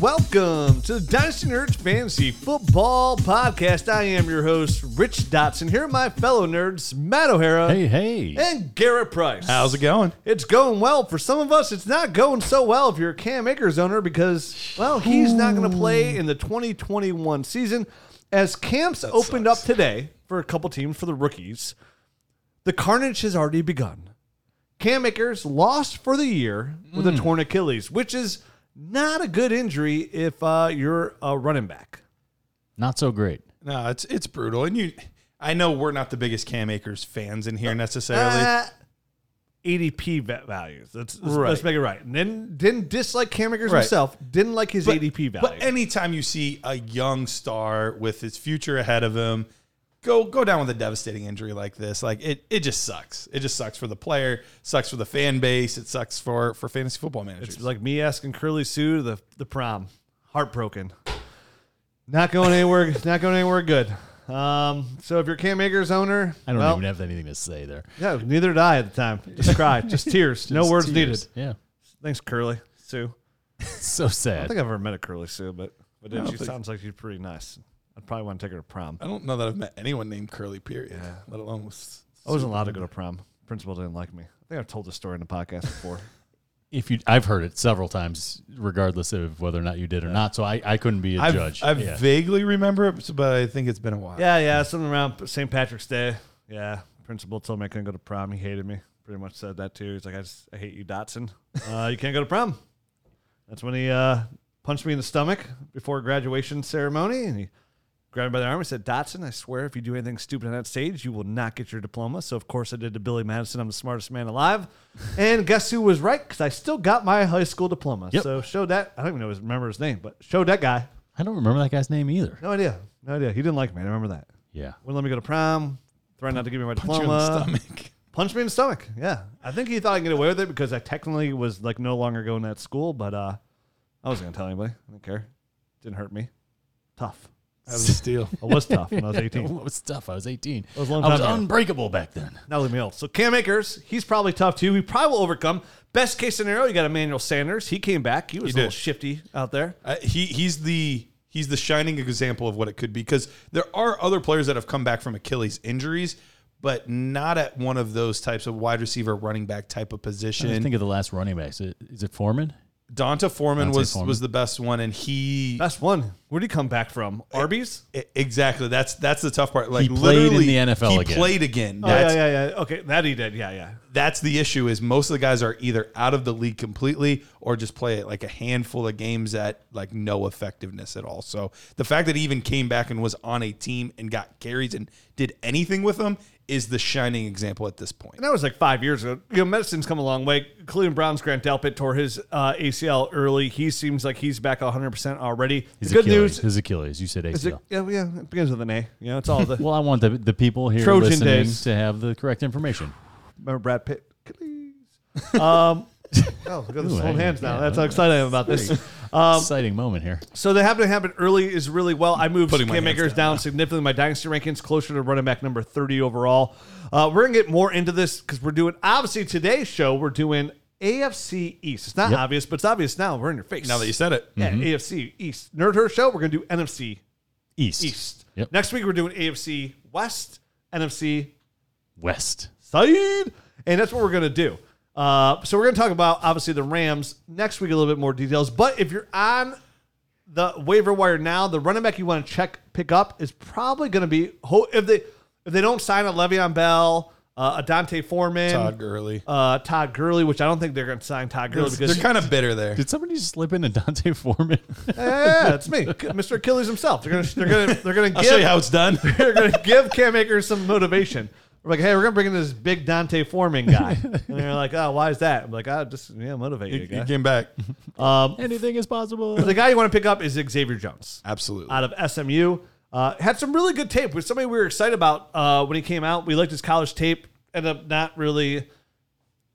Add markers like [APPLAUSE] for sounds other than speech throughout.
welcome to the Dynasty Nerds Fantasy Football Podcast. I am your host, Rich Dotson. Here are my fellow nerds, Matt O'Hara Hey, hey. and Garrett Price. How's it going? It's going well. For some of us, it's not going so well if you're a Cam Akers owner because, well, he's not going to play in the 2021 season. As camps opened up today for a couple teams for the rookies, the carnage has already begun. Cam Akers lost for the year with a hmm. torn Achilles, which is not a good injury if uh, you're a running back. Not so great. No, it's it's brutal, and you. I know we're not the biggest Cam Akers fans in here necessarily. Uh, ADP va- values. Let's, let's, Right. let's make it right. And then didn't dislike Cam Akers Right. himself. Didn't like his but, ADP value. but anytime you see a young star with his future ahead of him, go go down with a devastating injury like this, like it it just sucks. It just sucks for the player, sucks for the fan base, it sucks for for fantasy football managers. It's like me asking Curly Sue to the the prom. Heartbroken. Not going anywhere. [LAUGHS] not going anywhere good. Um, so if you're Cam Akers owner, I don't well, even have anything to say there. Yeah, neither did I at the time. Just cry, just [LAUGHS] tears, no words tears. needed. Yeah. Thanks, Curly Sue. [LAUGHS] So sad. I don't think I've ever met a Curly Sue, but but then don't she think- sounds like she's pretty nice. I'd probably want to take her to prom. I don't know that I've met anyone named Curly. Period. Let alone was. I wasn't allowed to go to prom. Principal didn't like me. I think I've told this story in the podcast before. [LAUGHS] If you, I've heard it several times, regardless of whether or not you did or not. So I, I couldn't be a I've, judge. I yeah. vaguely remember it, but I think it's been a while. Yeah, yeah, something around St. Patrick's Day. Yeah, principal told me I couldn't go to prom. He hated me. Pretty much said that too. He's like, I just I hate you, Dotson. Uh, you can't go to prom. That's when he uh, punched me in the stomach before graduation ceremony, and he grabbed by the arm and said, Dotson, I swear if you do anything stupid on that stage, you will not get your diploma. So of course I did to Billy Madison. I'm the smartest man alive. and guess who was right? Because I still got my high school diploma. Yep. So showed that. I don't even know his, remember his name, but showed that guy. I don't remember that guy's name either. No idea. No idea. He didn't like me. I remember that Yeah. wouldn't let me go to prom. Threatened not to give me my Punch you diploma. in the stomach. Punched me in the stomach. Yeah, I think he thought I could get away with it because I technically was like no longer going to that school, but uh, I wasn't gonna tell anybody. I didn't care. Didn't hurt me. Tough. That was a steal. [LAUGHS] I was tough when I was 18. [LAUGHS] It was tough. I was 18. That was a long I was ago. unbreakable back then. Now leave me alone. So Cam Akers, he's probably tough too. He probably will overcome. Best case scenario, you got Emmanuel Sanders. He came back. He was He a little did. shifty out there. Uh, he he's the he's the shining example of what it could be because there are other players that have come back from Achilles injuries, but not at one of those types of wide receiver, running back type of I just position. think of the last running backs. Is it, is it Foreman? D'Onta Foreman D'Onta was Foreman. was the best one, and he Best one. Where'd he come back from? Arby's. I- exactly that's that's the tough part. Like played in literally, the NFL He again. played again. Oh That's, yeah, yeah, yeah. Okay, that he did. Yeah, yeah. that's the issue is most of the guys are either out of the league completely or just play like a handful of games at like no effectiveness at all. So the fact that he even came back and was on a team and got carries and did anything with them is the shining example at this point. And that was like five years ago. You know, medicine's come a long way. Cleveland Browns Grant Delpit tore his uh, ACL early. He seems like he's back 100% already. His the good Achilles. news His Achilles. You said ACL. it, yeah, yeah, it begins with an A. You know, it's all the. [LAUGHS] well, I want the, the people here Trojan listening days. to have the correct information. remember Brad Pitt? Achilles. [LAUGHS] Um, [LAUGHS] oh, look at the Ooh, I- hands now. yeah, That's how excited I am about this. Um, Exciting moment here. So they happen to happen early is really well. I moved Putting my Cam hands Akers down down, significantly. My dynasty rankings closer to running back number thirty overall. Uh, we're gonna get more into this because we're doing obviously today's show. We're doing AFC East. It's not Yep. obvious, but it's obvious now. We're in your face. Now that you said it, yeah, AFC East Nerd Her show. We're gonna do NFC East. East. Yep. Next week we're doing AFC West, NFC West. side, and that's what we're gonna do. Uh, so we're gonna talk about obviously the Rams next week a little bit more details. But if you're on the waiver wire now, the running back you want to check pick up is probably gonna be if they if they don't sign a Le'Veon Bell, uh, a D'Onta Foreman, Todd Gurley. uh, Todd Gurley, which I don't think they're gonna sign Todd Gurley They're kind of bitter there. Did somebody slip into D'Onta Foreman? yeah, [LAUGHS] yeah, it's me, Mr. Achilles himself. They're gonna they're gonna they're gonna I'll show you how it's done. [LAUGHS] they're going to give Cam Akers some motivation. We're like, hey, we're going to bring in this big D'Onta Foreman guy. [LAUGHS] and they're like, oh, why is that? I'm like, oh, just, yeah, motivate you, He, he guy. came back. [LAUGHS] Anything is possible. The guy you want to pick up is Xavier Jones Absolutely. out of SMU. Uh, had some really good tape with somebody we were excited about uh, when he came out. We liked his college tape. Ended up not really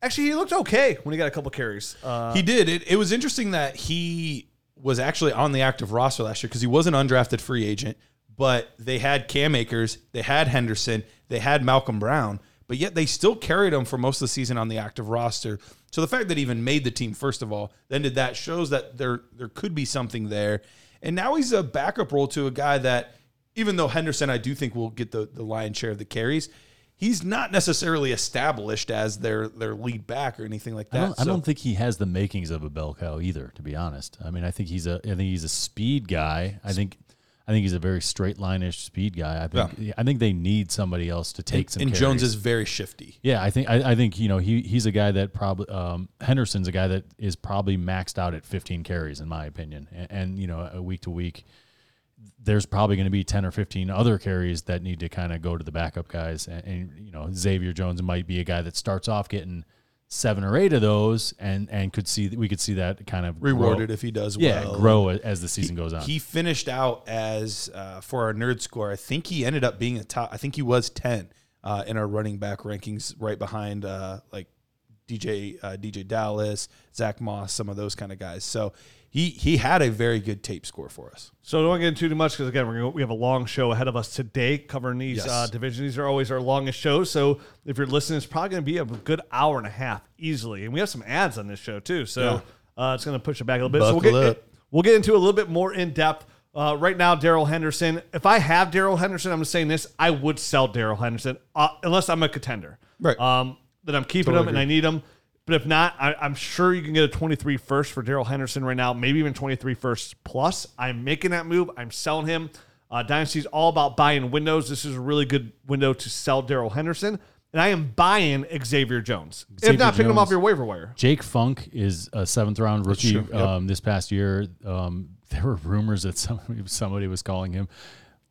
Actually, he looked okay when he got a couple carries. Uh, He did. It, it was interesting that he was actually on the active roster last year because he was an undrafted free agent, but they had Cam Akers, they had Henderson, they had Malcolm Brown, but yet they still carried him for most of the season on the active roster. So the fact that he even made the team, first of all, then did that shows that there there could be something there. And now he's a backup role to a guy that, even though Henderson, I do think will get the, the lion's share of the carries, he's not necessarily established as their their lead back or anything like that. I don't, I don't think he has the makings of a bell cow either, to be honest. I mean, I think he's a I think he's a speed guy. I think I think he's a very straight line-ish speed guy. I think I think they need somebody else to take some. and carries. Jones is very shifty. Yeah, I think I, I think you know he he's a guy that probably um, Henderson's a guy that is probably maxed out at 15 carries in my opinion, and, and you know a week to week, there's probably going to be 10 or 15 other carries that need to kind of go to the backup guys, and, and you know Xavier Jones might be a guy that starts off getting seven or eight of those, and and could see we could see that kind of Rewarded grow, if he does yeah well. grow as the season goes on. He finished out as uh, for our nerd score. I think he ended up being a top. I think he was ten uh, in our running back rankings, right behind uh, like DJ uh, DeeJay Dallas, Zach Moss, some of those kind of guys. So he he had a very good tape score for us. So don't get into too much because again, we're gonna, we have a long show ahead of us today covering these Yes. uh, divisions. These are always our longest shows. So if you're listening, it's probably going to be a good hour and a half easily. And we have some ads on this show too, so uh, it's going to push it back a little bit. so we'll get we'll get into a little bit more in depth. Uh, right now, Darrell Henderson. If I have Darrell Henderson, I'm just saying this: I would sell Darrell Henderson uh, unless I'm a contender. Right. Um, that I'm keeping Totally him and I need him. But if not, I, I'm sure you can get a 23 first for Darrell Henderson right now, maybe even 23 first plus. I'm making that move. I'm selling him. Uh, Dynasty's all about buying windows. This is a really good window to sell Darrell Henderson. And I am buying Xavier Jones. if Xavier not, picking him off your waiver wire. Jake Funk is a seventh round rookie yep. um, this past year. Um, [LAUGHS] there were rumors that somebody, somebody was calling him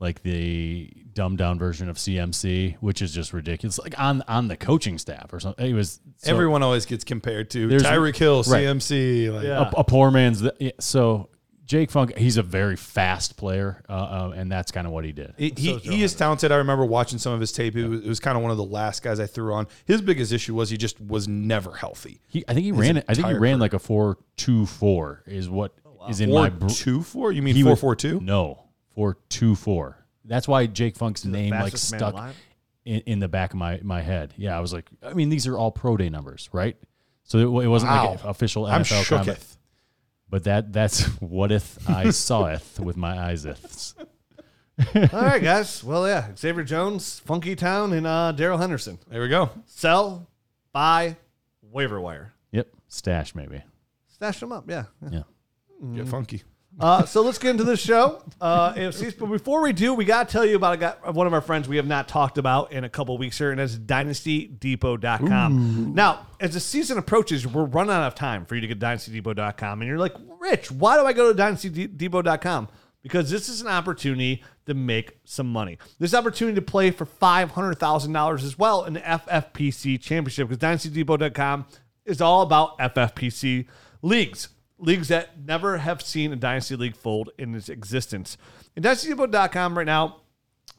like the dumbed down version of CMC, which is just ridiculous. Like on on the coaching staff or something. It was so Everyone always gets compared to There's- Tyreek Hill, right. CMC. Like, Yeah. a, a poor man's. The, yeah, so Jake Funk, he's a very fast player, uh, uh, and that's kind of what he did. He, he, he is talented. I remember watching some of his tape. It was, was kind of one of the last guys I threw on. His biggest issue was he just was never healthy. He, I think he ran. it. I think he entire ran career. like a four two four is what is in Four my. br- two four? You mean he four was- four two? No, four two four. That's why Jake Funk's name like fastest man stuck alive? in, in the back of my, my head. Yeah, I was like, I mean, these are all pro day numbers, right? So it, it wasn't like an official I'm NFL comment. shooketh. But that that's [LAUGHS] what if I saweth with my eyes. [LAUGHS] All right, guys. Well, yeah. Xavier Jones, Funky Town, and uh, Darrell Henderson. There we go. Sell, buy, waiver wire. Yep, stash maybe. Stash them up. Yeah. Yeah. Get funky. Uh, so let's get into the show. Uh, AFCs. But before we do, we got to tell you about a guy, one of our friends we have not talked about in a couple weeks here, and that's dynastydepot.com. Now, as the season approaches, we're running out of time for you to get dynastydepot.com. And you're like, Rich, why do I go to dynastydepot.com? Because this is an opportunity to make some money. This opportunity to play for $500,000 as well in the FFPC championship because dynastydepot.com is all about FFPC leagues leagues that never have seen a dynasty league fold in its existence. And dynastydepot.com right now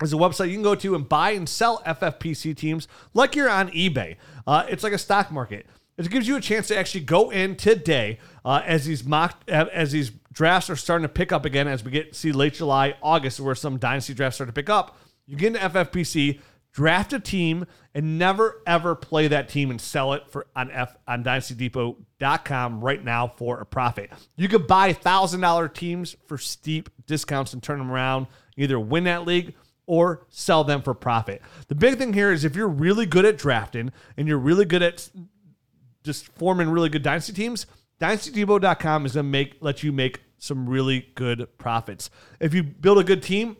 is a website you can go to and buy and sell FFPC teams like you're on eBay. Uh, it's like a stock market. It gives you a chance to actually go in today uh, as these mock uh, as these drafts are starting to pick up again as we get see late July, August, where some dynasty drafts start to pick up. You get into FFPC, draft a team, and never ever play that team and sell it for on F on DynastyDepot.com right now for a profit. You could buy thousand dollar teams for steep discounts and turn them around, either win that league or sell them for profit. The big thing here is if you're really good at drafting and you're really good at just forming really good dynasty teams, dynastydepot.com is going to make let you make some really good profits. If you build a good team,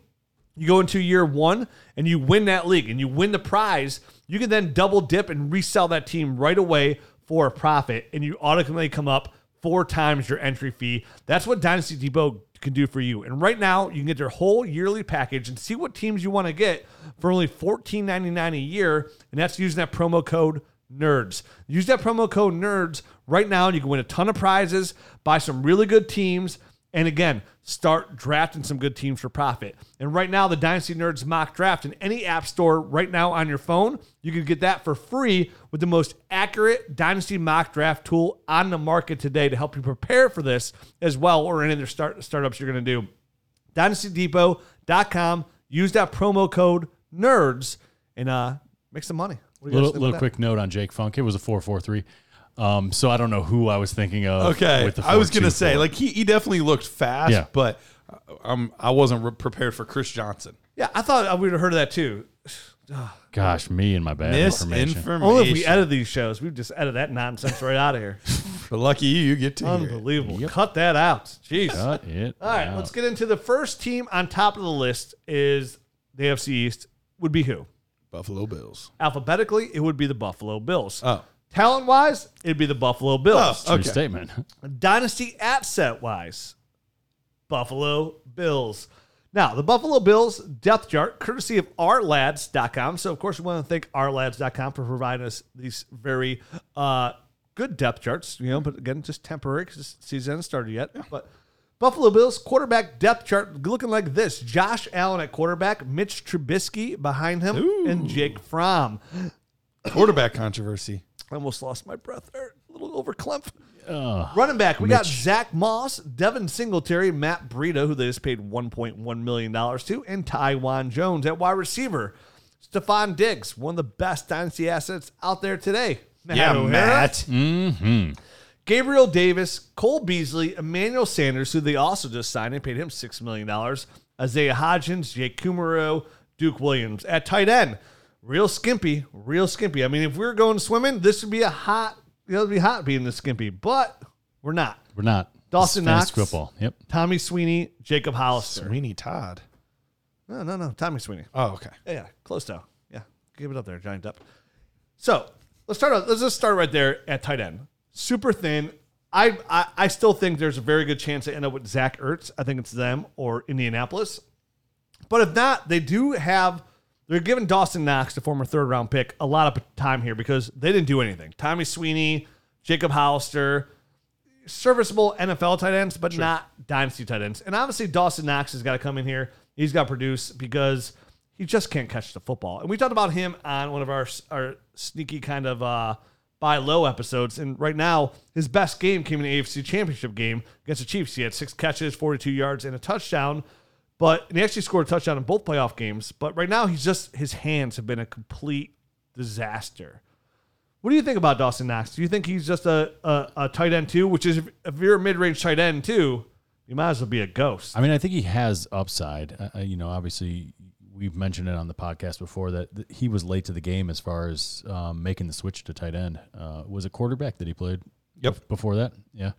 you go into year one and you win that league and you win the prize, you can then double dip and resell that team right away for a profit, and you automatically come up four times your entry fee. That's what Dynasty Depot can do for you. And right now, you can get their whole yearly package and see what teams you want to get for only $14.99 a year, and that's using that promo code nerds. Use that promo code nerds right now, and you can win a ton of prizes, buy some really good teams, And again, start drafting some good teams for profit. And right now, the Dynasty Nerds mock draft in any app store right now on your phone, you can get that for free with the most accurate Dynasty mock draft tool on the market today to help you prepare for this as well or any other start, startups you're going to do. DynastyDepot.com. Use that promo code NERDS and uh, make some money. What do you little little quick note on Jake Funk. It was a four four three. Um, so I don't know who I was thinking of. Okay, with the I was gonna say like he, he definitely looked fast, Yeah. but uh, um, I wasn't re- prepared for Chris Johnson. Yeah, I thought we would have heard of that too. [SIGHS] gosh, me and my bad information. Misinformation. Only if we edit these shows, we just edit that nonsense right out of here. [LAUGHS] But lucky you, you get to hear it. Unbelievable. Cut that out. Jeez. Cut it. [LAUGHS] All right, out. let's get into the first team on top of the list is the AFC East would be who? Buffalo Bills. Alphabetically, it would be the Buffalo Bills. Oh, Talent wise, it'd be the Buffalo Bills. Oh, True okay. statement. Dynasty asset wise, Buffalo Bills. Now, the Buffalo Bills depth chart, courtesy of ourlads.com. So, of course, we want to thank ourlads.com for providing us these very uh, good depth charts, you know, but again, just temporary because the season hasn't started yet. But Buffalo Bills quarterback depth chart looking like this Josh Allen at quarterback, Mitch Trubisky behind him, and Jake Fromm. quarterback controversy. I almost lost my breath there. A little over Running back, we got Zach Moss, Devin Singletary, Matt Breida, who they just paid $1.1 million to, and Taiwan Jones at wide receiver. Stefon Diggs, one of the best dynasty assets out there today. Matt Yeah, O'Hara, Matt. Mm-hmm. Gabriel Davis, Cole Beasley, Emmanuel Sanders, who they also just signed and paid him $6 million. Isaiah Hodgins, Jake Kumerow, Duke Williams. At tight end, real skimpy, real skimpy. I mean, if we were going swimming, this would be a hot, it would be hot being this skimpy, but we're not. We're not. Dawson This is fantasy Knox. football. Yep. Tommy Sweeney, Jacob Hollister. Sweeney Todd. No, no, no. Tommy Sweeney. Oh, okay. Yeah, yeah, close though. Yeah, give it up there, giant up. So let's start. Out, let's just start right there at tight end. Super thin. I, I I still think there's a very good chance they end up with Zach Ertz. I think it's them or Indianapolis. But if not, they do have. They're giving Dawson Knox, the former third round pick, a lot of time here because they didn't do anything. Tommy Sweeney, Jacob Hollister, serviceable NFL tight ends, but not dynasty tight ends. And obviously, Dawson Knox has got to come in here. He's got to produce because he just can't catch the football. And we talked about him on one of our our sneaky kind of uh, buy low episodes. And right now, his best game came in the AFC Championship game against the Chiefs. He had six catches, 42 yards, and a touchdown. But and he actually scored a touchdown in both playoff games. But right now, he's just his hands have been a complete disaster. What do you think about Dawson Knox? Do you think he's just a, a, a tight end too? Which is, if you're a mid range tight end too, you might as well be a ghost. I mean, I think he has upside. Uh, uh, you know, obviously, we've mentioned it on the podcast before that th- he was late to the game as far as um, making the switch to tight end. Uh, was a quarterback that he played. Yep. Before that, yeah.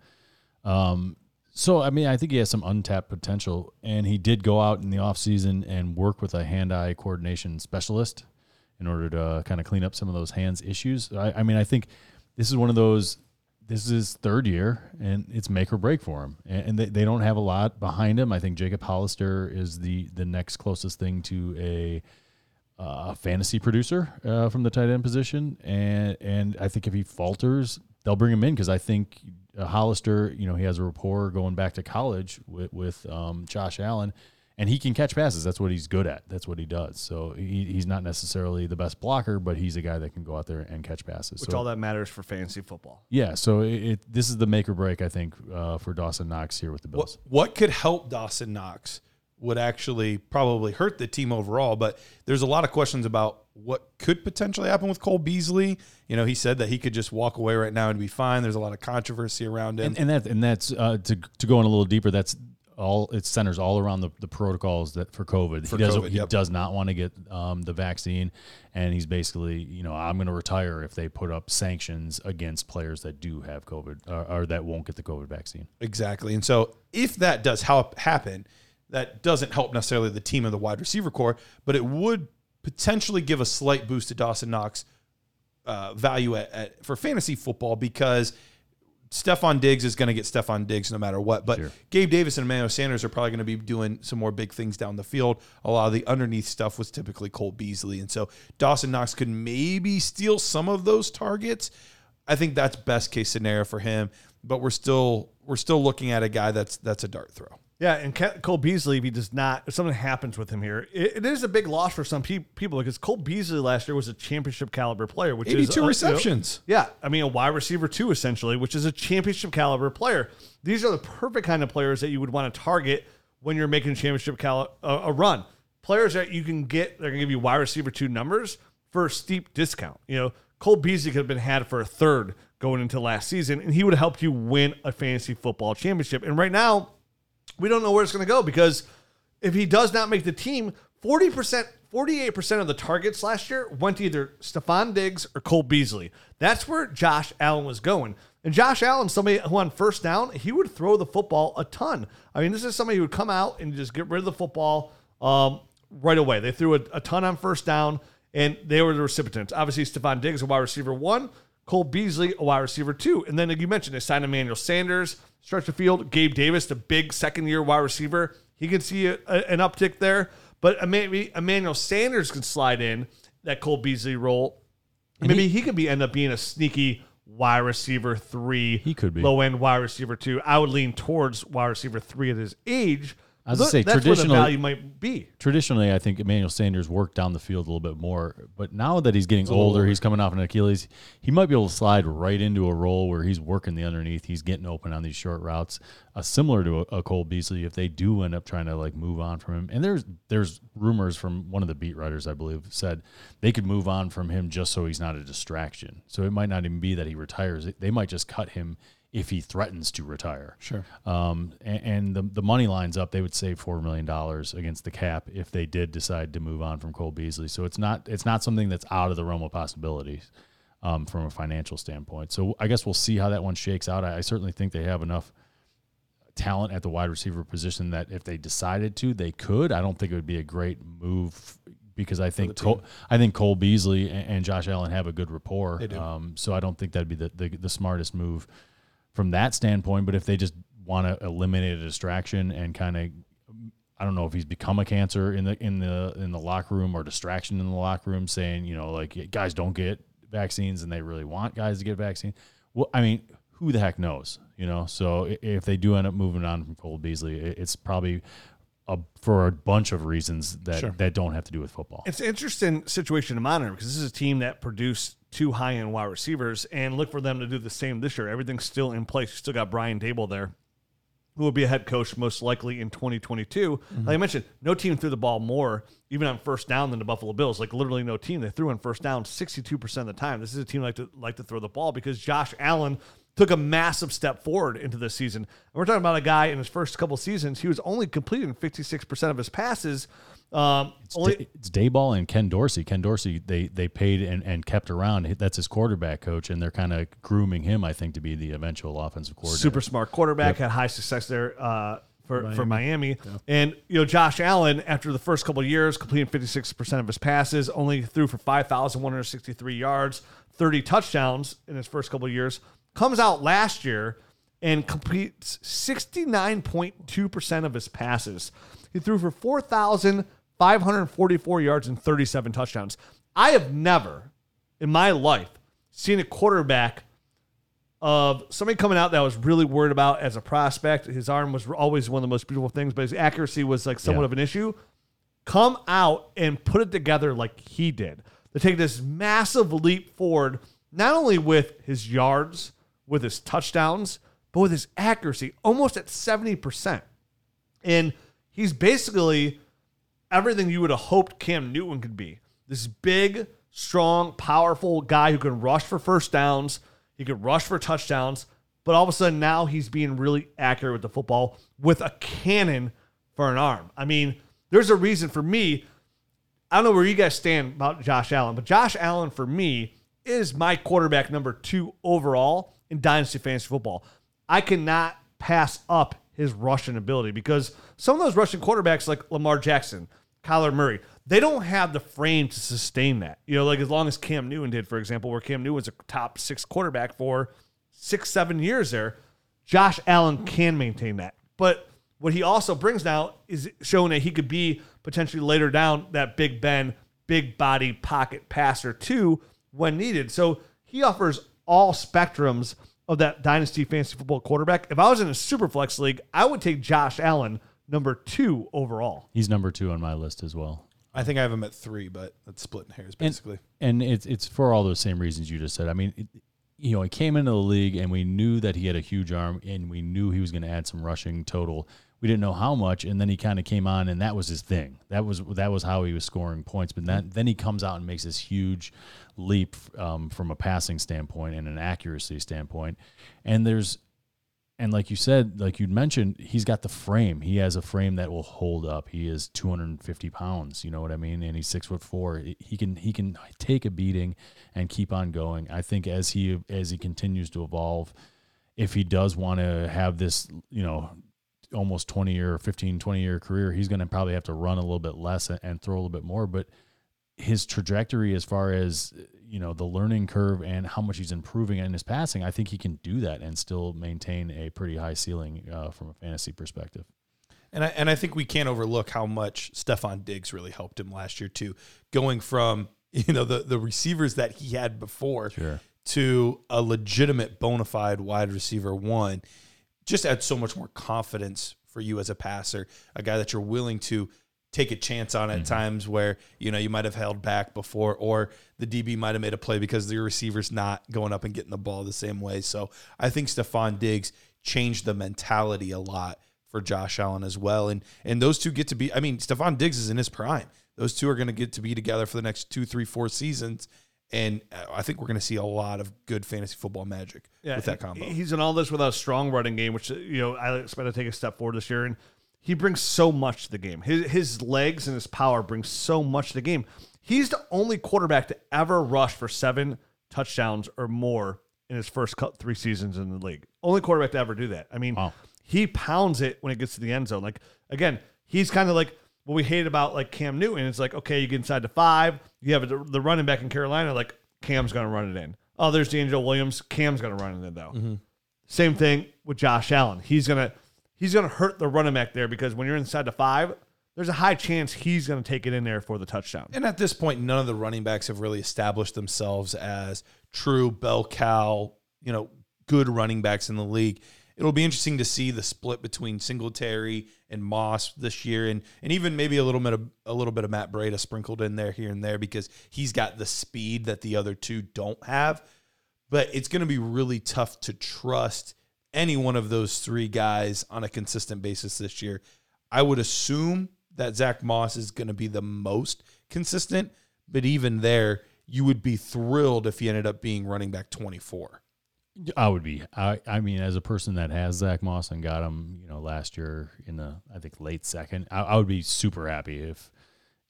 Um, so I mean, I think he has some untapped potential, and he did go out in the offseason and work with a hand-eye coordination specialist in order to kind of clean up some of those hands issues. I, I mean, I think this is one of those. This is third year, and it's make or break for him. And, and they, they don't have a lot behind him. I think Jacob Hollister is the the next closest thing to a uh, fantasy producer uh, from the tight end position, and and I think if he falters, they'll bring him in because I think uh, Hollister, you know, he has a rapport going back to college with with um, Josh Allen, and he can catch passes. That's what he's good at. That's what he does. So he, he's not necessarily the best blocker, but he's a guy that can go out there and catch passes. which so, all that matters for fantasy football. yeah, so it, it this is the make or break, I think, uh, for Dawson Knox here with the Bills. What, what could help Dawson Knox would actually probably hurt the team overall, but there's a lot of questions about what could potentially happen with Cole Beasley. You know, he said that he could just walk away right now and be fine. There's a lot of controversy around him. and, and that and that's uh, to to go in a little deeper. That's all. It centers all around the, the protocols that for COVID. For he does COVID, he yep. does not want to get um, the vaccine, and he's basically you know I'm going to retire if they put up sanctions against players that do have COVID or, or that won't get the COVID vaccine. Exactly. And so if that does help happen, that doesn't help necessarily the team of the wide receiver core, but it would potentially give a slight boost to Dawson Knox uh, value at, at, for fantasy football because Stefon Diggs is going to get Stefon Diggs no matter what. But Sure. Gabe Davis and Emmanuel Sanders are probably going to be doing some more big things down the field. A lot of the underneath stuff was typically Cole Beasley. And so Dawson Knox could maybe steal some of those targets. I think that's best case scenario for him. But we're still we're still looking at a guy that's that's a dart throw. Yeah, and Cole Beasley, if he does not, if something happens with him here, it, it is a big loss for some pe- people because Cole Beasley last year was a championship caliber player, which is 82 uh, you know, receptions. yeah, I mean a wide receiver too, essentially, which is a championship caliber player. These are the perfect kind of players that you would want to target when you're making a championship cal- uh, a run. Players that you can get, they're going to give you wide receiver two numbers for a steep discount. You know, Cole Beasley could have been had for a third going into last season, and he would have helped you win a fantasy football championship. And right now, we don't know where it's going to go because if he does not make the team, 40%, 48% of the targets last year went to either Stefon Diggs or Cole Beasley. That's where Josh Allen was going. And Josh Allen, somebody who on first down, he would throw the football a ton. I mean, this is somebody who would come out and just get rid of the football um, right away. They threw a, a ton on first down, and they were the recipients. Obviously, Stefon Diggs, a wide receiver one, Cole Beasley, a wide receiver two. And then, like you mentioned, they signed Emmanuel Sanders, stretch the field. Gabe Davis, the big second year wide receiver. He can see a, a- an uptick there. But maybe Emmanuel Sanders can slide in that Cole Beasley role. Maybe he, could be end up being a sneaky wide receiver three. He could be. low end wide receiver two. I would lean towards wide receiver three at his age. I was gonna Look, say, that's where the traditionally- value might be. traditionally, I think Emmanuel Sanders worked down the field a little bit more. But now that he's getting older, he's coming off an Achilles. He might be able to slide right into a role where he's working the underneath. He's getting open on these short routes, uh, similar to a, a Cole Beasley. If they do end up trying to like move on from him, and there's there's rumors from one of the beat writers, I believe, said they could move on from him just so he's not a distraction. So it might not even be that he retires. They might just cut him if he threatens to retire. Sure. Um, and, and the the money lines up, they would save four million dollars against the cap if they did decide to move on from Cole Beasley. So it's not it's not something that's out of the realm of possibilities um, from a financial standpoint. So I guess we'll see how that one shakes out. I, I certainly think they have enough talent at the wide receiver position that if they decided to, they could. I don't think it would be a great move because I think Cole, I think Cole Beasley and, and Josh Allen have a good rapport. They do. Um, so I don't think that'd be the, the the smartest move from that standpoint. But if they just want to eliminate a distraction and kind of I don't know if he's become a cancer in the in the in the locker room or distraction in the locker room, saying you know like guys don't get vaccines and they really want guys to get vaccine. Well, I mean, who the heck knows, you know? So if they do end up moving on from Cole Beasley, it's probably a, for a bunch of reasons that that don't have to do with football. It's an interesting situation to monitor because this is a team that produced two high end wide receivers and look for them to do the same this year. Everything's still in place. You still got Brian Daboll there, who will be a head coach most likely in 2022. Mm-hmm. Like I mentioned, no team threw the ball more, even on first down, than the Buffalo Bills. Like literally no team. They threw on first down 62% of the time. This is a team like to like to throw the ball because Josh Allen took a massive step forward into this season. And we're talking about a guy in his first couple seasons, he was only completing 56% of his passes. Um, only, Da- it's Daboll and Ken Dorsey. Ken Dorsey, they they paid and, and kept around. That's his quarterback coach, and they're kind of grooming him, I think, to be the eventual offensive coordinator. super smart quarterback, had high success there uh, for for Miami. And you know, Josh Allen, after the first couple of years, completing fifty six percent of his passes, only threw for five thousand one hundred sixty three yards, thirty touchdowns in his first couple of years. Comes out last year and completes sixty nine point two percent of his passes. He threw for four thousand five hundred forty four yards and thirty seven touchdowns. I have never in my life seen a quarterback of somebody coming out that I was really worried about as a prospect. His arm was always one of the most beautiful things, but his accuracy was like somewhat Yeah. of an issue. Come out and put it together like he did. To take this massive leap forward, not only with his yards, with his touchdowns, but with his accuracy, almost at 70%. And he's basically everything you would have hoped Cam Newton could be. This big, strong, powerful guy who can rush for first downs, he can rush for touchdowns, but all of a sudden now he's being really accurate with the football with a cannon for an arm. I mean, there's a reason for me. I don't know where you guys stand about Josh Allen, but Josh Allen for me is my quarterback number two overall in Dynasty Fantasy Football. I cannot pass up his rushing ability because some of those rushing quarterbacks like Lamar Jackson, Kyler Murray, they don't have the frame to sustain that. You know, like as long as Cam Newton did, for example, where Cam Newton was a top six quarterback for six, seven years there. Josh Allen can maintain that. But what he also brings now is showing that he could be potentially later down that Big Ben, big body pocket passer too when needed. So he offers all spectrums of that dynasty fantasy football quarterback. If I was in a super flex league, I would take Josh Allen number two overall. He's number two on my list as well. I think I have him at three, but that's splitting hairs basically. And it's it's for all those same reasons you just said. I mean, it, you know, he came into the league and we knew that he had a huge arm and we knew he was going to add some rushing total. We didn't know how much, and then he kind of came on and that was his thing. That was that was how he was scoring points. But then then he comes out and makes this huge leap um, from a passing standpoint and an accuracy standpoint. And there's and like you said, like you'd mentioned, he's got the frame. He has a frame that will hold up. He is 250 pounds. You know what I mean? And he's six foot four. He can he can take a beating and keep on going. I think as he as he continues to evolve, if he does want to have this, you know, almost 20 year, 15, 20 year career, he's going to probably have to run a little bit less and throw a little bit more. But his trajectory as far as you know the learning curve and how much he's improving in his passing, I think he can do that and still maintain a pretty high ceiling uh, from a fantasy perspective. And I and I think we can't overlook how much Stefon Diggs really helped him last year too, going from [LAUGHS] you know the the receivers that he had before Sure. to a legitimate bona fide wide receiver one, just adds so much more confidence for you as a passer, a guy that you're willing to take a chance on at mm-hmm. times where you know you might have held back before or the DB might have made a play because the receiver's not going up and getting the ball the same way. So I think Stefon Diggs changed the mentality a lot for Josh Allen as well. And and those two get to be I mean, Stefon Diggs is in his prime. Those two are going to get to be together for the next two, three, four seasons. And uh, I think we're going to see a lot of good fantasy football magic with that combo. He's in all this without a strong running game, which you know I expect to take a step forward this year. And he brings so much to the game. His his legs and his power bring so much to the game. He's the only quarterback to ever rush for seven touchdowns or more in his first cut three seasons in the league. Only quarterback to ever do that. I mean, Wow. he pounds it when it gets to the end zone. Like again, he's kind of like what we hate about like Cam Newton. It's like okay, you get inside the five, you have the, the running back in Carolina. Like Cam's gonna run it in. Oh, there's DeAngelo Williams. Cam's gonna run it in though. Mm-hmm. Same thing with Josh Allen. He's gonna he's gonna hurt the running back there because when you're inside the five, there's a high chance he's gonna take it in there for the touchdown. And at this point, none of the running backs have really established themselves as true bell cow, you know, good running backs in the league. It'll be interesting to see the split between Singletary and Moss this year, and and even maybe a little bit of a little bit of Matt Breida sprinkled in there here and there because he's got the speed that the other two don't have. But it's going to be really tough to trust any one of those three guys on a consistent basis this year. I would assume that Zach Moss is going to be the most consistent, but even there, you would be thrilled if he ended up being running back 24. I would be. I, I mean, as a person that has Zach Moss and got him, you know, last year in the I think late second, I, I would be super happy if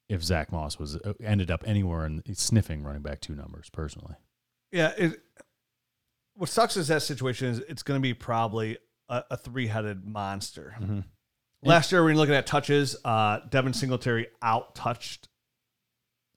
if Zach Moss was uh, ended up anywhere and sniffing running back two numbers. Personally, Yeah. It, what sucks is that situation is it's going to be probably a, a three headed monster. Last year, when you're looking at touches, uh, Devin Singletary out touched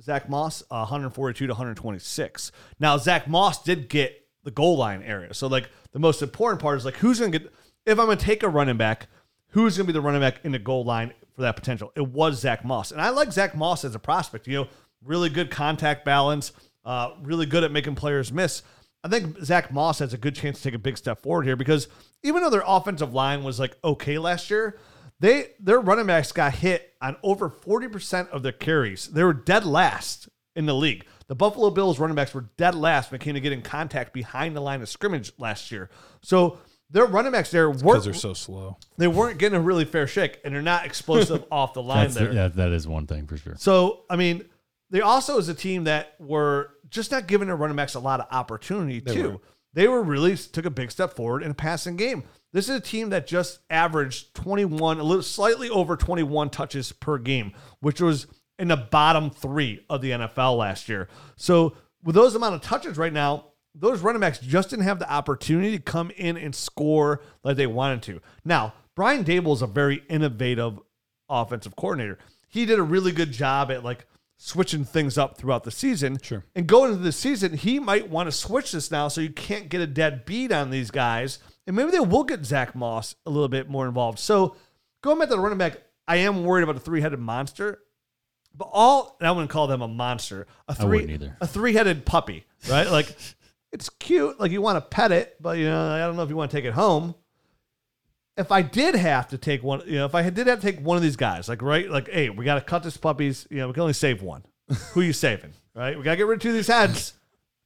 Zach Moss uh, 142 to 126. Now, Zach Moss did get the goal line area. So, like, the most important part is like, who's going to get, if I'm going to take a running back, who's going to be the running back in the goal line for that potential? It was Zach Moss. And I like Zach Moss as a prospect. You know, really good contact balance, uh, really good at making players miss. I think Zach Moss has a good chance to take a big step forward here because even though their offensive line was like okay last year, they their running backs got hit on over 40% of their carries. They were dead last in the league. The Buffalo Bills running backs were dead last when it came to getting contact behind the line of scrimmage last year. So their running backs there weren't they're so slow. they weren't getting a really fair shake and they're not explosive [LAUGHS] off the line that's there. yeah, that is one thing for sure. So, I mean, they also is a team that were just not giving their running backs a lot of opportunity too. They were really took a big step forward in a passing game. This is a team that just averaged 21, a little slightly over 21 touches per game, which was in the bottom three of the NFL last year. So with those amount of touches right now, those running backs just didn't have the opportunity to come in and score like they wanted to. Now, Brian Daboll is a very innovative offensive coordinator. He did a really good job at like switching things up throughout the season. Sure. And going into the season, he might want to switch this now so you can't get a dead beat on these guys. And maybe they will get Zach Moss a little bit more involved. So going back to the running back, I am worried about the three headed monster. But all and I wouldn't call them a monster. A I wouldn't three either. a three headed puppy, right? like [LAUGHS] it's cute. Like you want to pet it, but you know, I don't know if you want to take it home. If I did have to take one, you know, if I did have to take one of these guys, like right, like, hey, we got to cut this puppies. You know, we can only save one. [LAUGHS] Who you saving? Right? We got to get rid of two of these heads.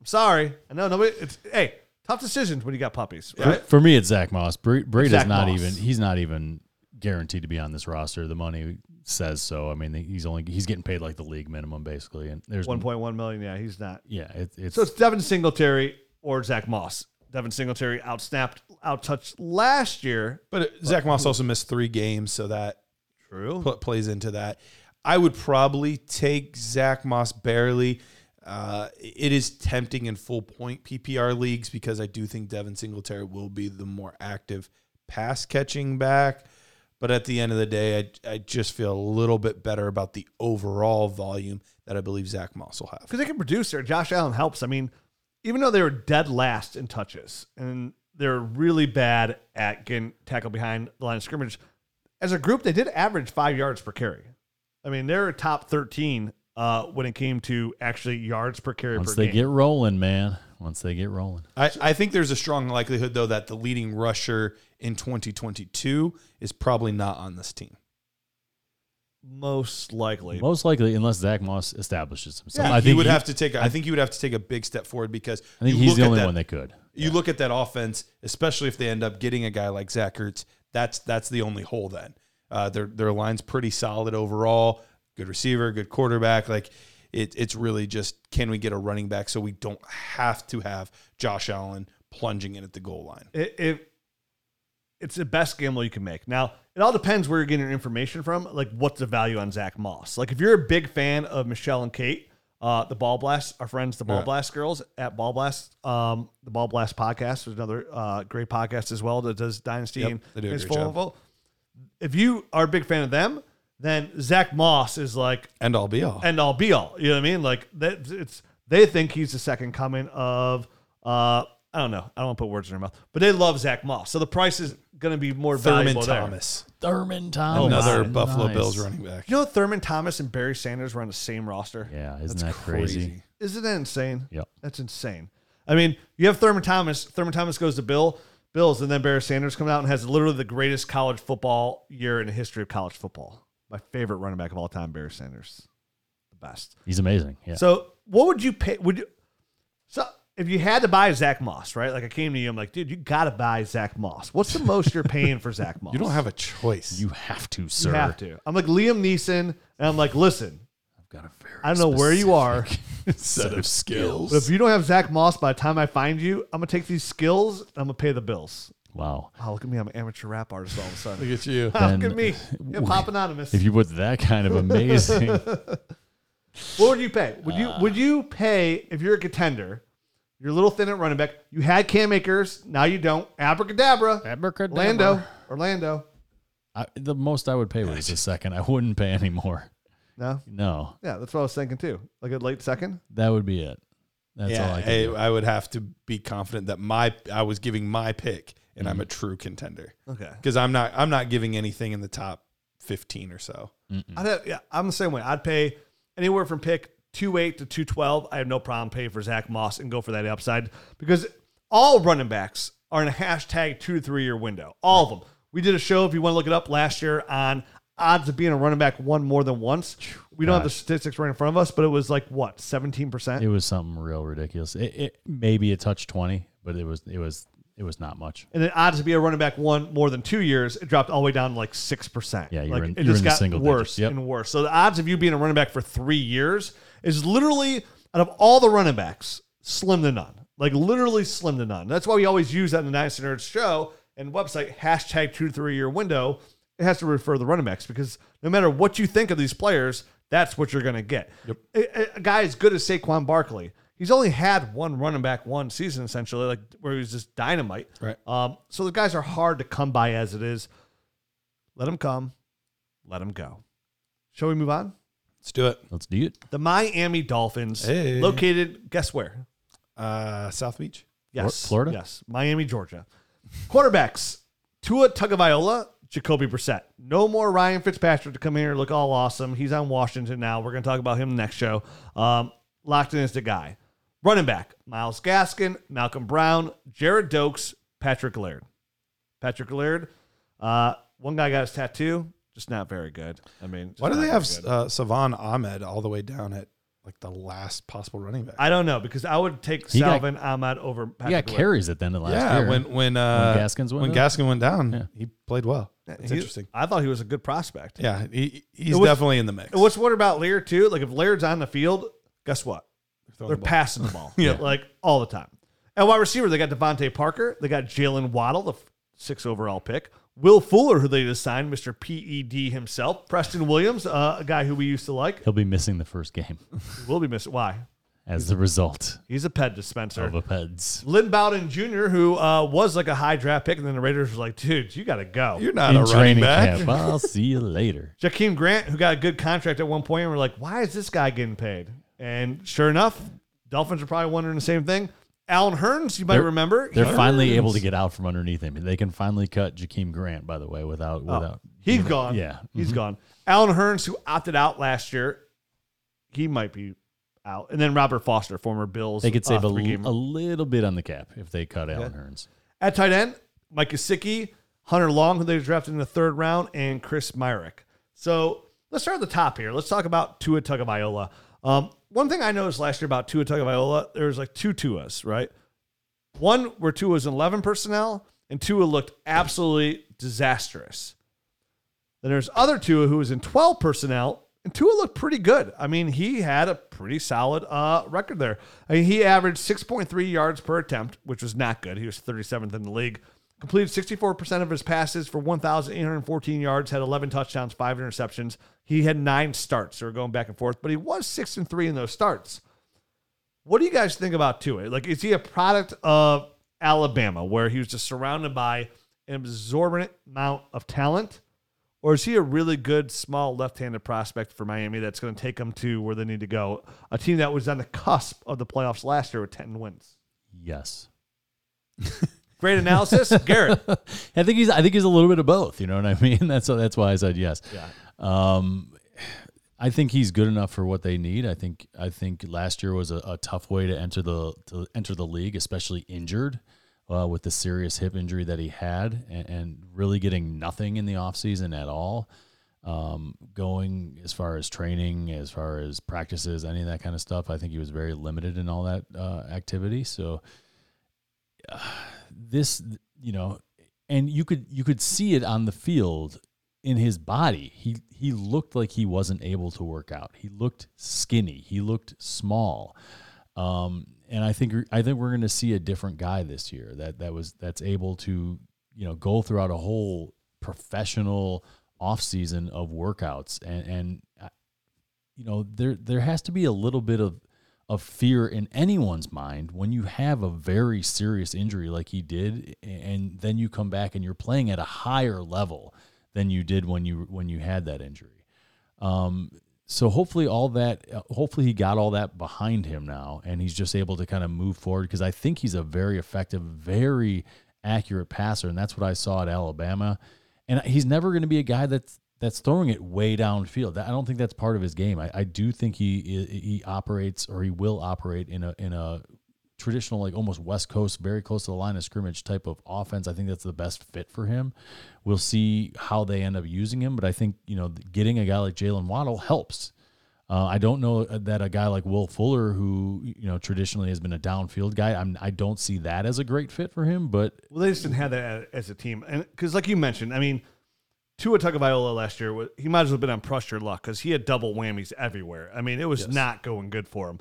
I'm sorry. I know nobody. It's hey, tough decisions when you got puppies. Right? For me, it's Zach Moss. Bre- Breida is not Moss. even. He's not even guaranteed to be on this roster. The money says so. I mean, he's only he's getting paid like the league minimum basically. And there's One point one million. Yeah, he's not. Yeah, it, it's So it's Devin Singletary or Zach Moss. Devin Singletary outsnapped, outtouched last year. But uh, Zach Moss also missed three games, so that True. pl- plays into that. I would probably take Zach Moss barely. Uh, it is tempting in full point PPR leagues because I do think Devin Singletary will be the more active pass catching back. But at the end of the day, I, I just feel a little bit better about the overall volume that I believe Zach Moss will have. because they can produce there. Josh Allen helps. I mean, even though they were dead last in touches and they're really bad at getting tackled behind the line of scrimmage, as a group, they did average five yards per carry. I mean, they're a top 13 uh, when it came to actually yards per carry once per they game. get rolling, man. Once they get rolling, I, I think there's a strong likelihood, though, that the leading rusher in 2022 is probably not on this team. Most likely. most likely, unless Zach Moss establishes himself, I I think think he would he- have to take. I think he would have to take a big step forward because I think you he's look the only that- one that could. You look at that offense, especially if they end up getting a guy like Zach Ertz. That's that's the only hole. Then uh, their their line's pretty solid overall. Good receiver, good quarterback. Like it, it's really just can we get a running back so we don't have to have Josh Allen plunging in at the goal line. it, it it's the best gamble you can make. Now, it all depends where you're getting your information from. Like, what's the value on Zach Moss? Like, if you're a big fan of Michelle and Kate, uh, the Ball Blast, our friends, the Ball Yeah. Blast girls at Ball Blast, um, the Ball Blast podcast is another uh, great podcast as well that does Dynasty Yep, and do a great full job. If you are a big fan of them, then Zach Moss is like And all be all. end all be all. You know what I mean? Like that it's they think he's the second coming of uh I don't know. I don't want to put words in their mouth, but they love Zach Moss. So the price is going to be more Thurman valuable there. Thomas, Thurman Thomas, another my. Buffalo Nice. Bills running back. You know, Thurman Thomas and Barry Sanders were on the same roster. Yeah, isn't That's that crazy? Isn't that insane? Yep. That's insane. I mean, you have Thurman Thomas. Thurman Thomas goes to Bill Bills, and then Barry Sanders comes out and has literally the greatest college football year in the history of college football. My favorite running back of all time, Barry Sanders, the best. He's amazing. Yeah. So what would you pay? Would you? So if you had to buy Zach Moss, right? Like I came to you, I'm like, dude, you got to buy Zach Moss. What's the most you're paying for Zach Moss? [LAUGHS] You don't have a choice. you have to, sir. You sir. have to. I'm like Liam Neeson, and I'm like, listen, I've got a very I don't know where you are, [LAUGHS] set [LAUGHS] of skills. but if you don't have Zach Moss by the time I find you, I'm gonna take these skills. and I'm gonna pay the bills. Wow. Oh, look at me! I'm an amateur rap artist all of a sudden. Look at you. Oh, look at me, hip hop anonymous. If you put that kind of amazing, [LAUGHS] What would you pay? Would you uh, would you pay if you're a contender? You're a little thin at running back. You had Cam Akers, now you don't. Abracadabra. Abracadabra. Orlando. Orlando. I, the most I would pay was a second. I wouldn't pay any more. No. No, Yeah, that's what I was thinking too. Like a late second. that would be it. That's all yeah, I can I, do. I would have to be confident that my I was giving my pick and I'm a mm-hmm. true contender Okay. because I'm not I'm not giving anything in the top 15 or so. I'd have, yeah, I'm the same way. I'd pay anywhere from pick two eight to two twelve. I have no problem paying for Zach Moss and go for that upside because all running backs are in a hashtag two to three year window. All of them. We did a show if you want to look it up last year on odds of being a running back one more than once. We don't have the statistics right in front of us, but it was like what seventeen percent. It was something real ridiculous. It, it maybe a touch twenty, but it was it was it was not much. And then odds to be a running back one more than two years, it dropped all the way down to like six percent. Yeah, you're like in- it you're just in the got single worse. Yep. and worse. So the odds of you being a running back for three years is literally out of all the running backs, slim to none. Like literally slim to none. That's why we always use that in the Dynasty Nerds show and website hashtag two to three year window. It has to refer to the running backs because no matter what you think of these players, that's what you're going to get. A, a- a guy as good as Saquon Barkley, he's only had one running back one season essentially, like where he was just dynamite. Right. Um, so the guys are hard to come by as it is. Let them come, let them go. Shall we move on? Let's do it. Let's do it. The Miami Dolphins, Hey. located, guess where? Uh, South Beach. Yes, Florida? Yes, Miami, Georgia. Quarterbacks: Tua Tagovailoa, Jacoby Brissett. No more Ryan Fitzpatrick to come here and look all awesome. He's on Washington now. We're going to talk about him next show. Um, locked in as the guy. Running back, Myles Gaskin, Malcolm Brown, Gerrid Doaks, Patrick Laird. Patrick Laird, uh, one guy got his tattoo, just not very good. I mean, Why do they have good. uh, Salvon Ahmed all the way down at like the last possible running back? I don't know because I would take He got- Salvon Ahmed over He Patrick got Laird. carries at the end of last yeah, year. when when uh, Gaskins went when down? Gaskin went down, Yeah. he played well. It's interesting. I thought he was a good prospect. Yeah, he, he's was- definitely in the mix. What's what about Laird too? Like if Laird's on the field, guess what? Throwing They're the ball. passing the ball. [LAUGHS] Yeah. Like all the time. And wide receiver, they got DeVante Parker. They got Jaylen Waddle, the f- six overall pick. Will Fuller, who they just signed, Mr. PED himself. Preston Williams, uh, a guy who we used to like. He'll be missing the first game [LAUGHS] Will be missing. Why? as the result He's a ped dispenser. of a Peds. Lynn Bowden Jr., who uh, was like a high draft pick, and then the Raiders were like, dude, you got to go. You're not In a running training back. camp. [LAUGHS] I'll see you later. Jakeem Grant, who got a good contract at one point, and we're like, why is this guy getting paid? And sure enough, Dolphins are probably wondering the same thing. Allen Hurns, you might They're- remember. They're he- finally able to get out from underneath him. They can finally cut Jakeem Grant, by the way, without Oh, without. he's gone. Yeah. He's Mhm. gone. Allen Hurns, who opted out last year, he might be out. And then Robert Foster, former Bills. They could save uh, a, little bit on the cap if they cut Allen Hurns. At tight end, Mike Gesicki, Hunter Long, who they drafted in the third round, and Chris Myarick. So let's start at the top here. Let's talk about Tua Tagovailoa. Um, one thing I noticed last year about Tua Tagovailoa, there was like two Tuas, right? One where Tua was in 11 personnel, and Tua looked absolutely disastrous. Then there's other Tua who was in 12 personnel, and Tua looked pretty good. I mean, he had a pretty solid uh, record there. I mean, he averaged 6.3 yards per attempt, which was not good. He was 37th in the league. Completed 64% of his passes for 1,814 yards, had 11 touchdowns, five interceptions. He had nine starts. So we're going back and forth, but he was six and three in those starts. What do you guys think about Tua? Like, is he a product of Alabama, where he was just surrounded by an absorbent amount of talent? Or is he a really good, small left handed prospect for Miami that's going to take them to where they need to go? A team that was on the cusp of the playoffs last year with 10 wins. Yes. [LAUGHS] Great analysis. [LAUGHS] Garrett. I think he's I think he's a little bit of both. You know what I mean? [LAUGHS] That's that's why I said yes. Yeah. Um, I think he's good enough for what they need. I think I think last year was a, a tough way to enter the to enter the league, especially injured uh, with the serious hip injury that he had, and, and really getting nothing in the offseason at all. Um, going as far as training, as far as practices, any of that kind of stuff. I think he was very limited in all that uh, activity. So [SIGHS] this you know and you could you could see it on the field in his body. He he looked like he wasn't able to work out. He looked skinny. He looked small. Um and i think i think we're going to see a different guy this year that that was that's able to you know go throughout a whole professional offseason of workouts. And and uh, you know there there has to be a little bit of of fear in anyone's mind when you have a very serious injury like he did and then you come back and you're playing at a higher level than you did when you when you had that injury. Um, so hopefully all that hopefully he got all that behind him now and he's just able to kind of move forward because I think he's a very effective very accurate passer and that's what I saw at Alabama. And he's never going to be a guy that's that's throwing it way downfield. I don't think that's part of his game. I, I do think he he operates or he will operate in a in a traditional like almost West Coast, very close to the line of scrimmage type of offense. I think that's the best fit for him. We'll see how they end up using him, but I think you know getting a guy like Jaylen Waddle helps. Uh, I don't know that a guy like Will Fuller, who you know traditionally has been a downfield guy, I'm, I don't see that as a great fit for him. But Well, they just didn't have that as a team, and because, like you mentioned, I mean, Tua Tagovailoa last year, he might as well have been on press your luck because he had double whammies everywhere. I mean, it was not going good for him.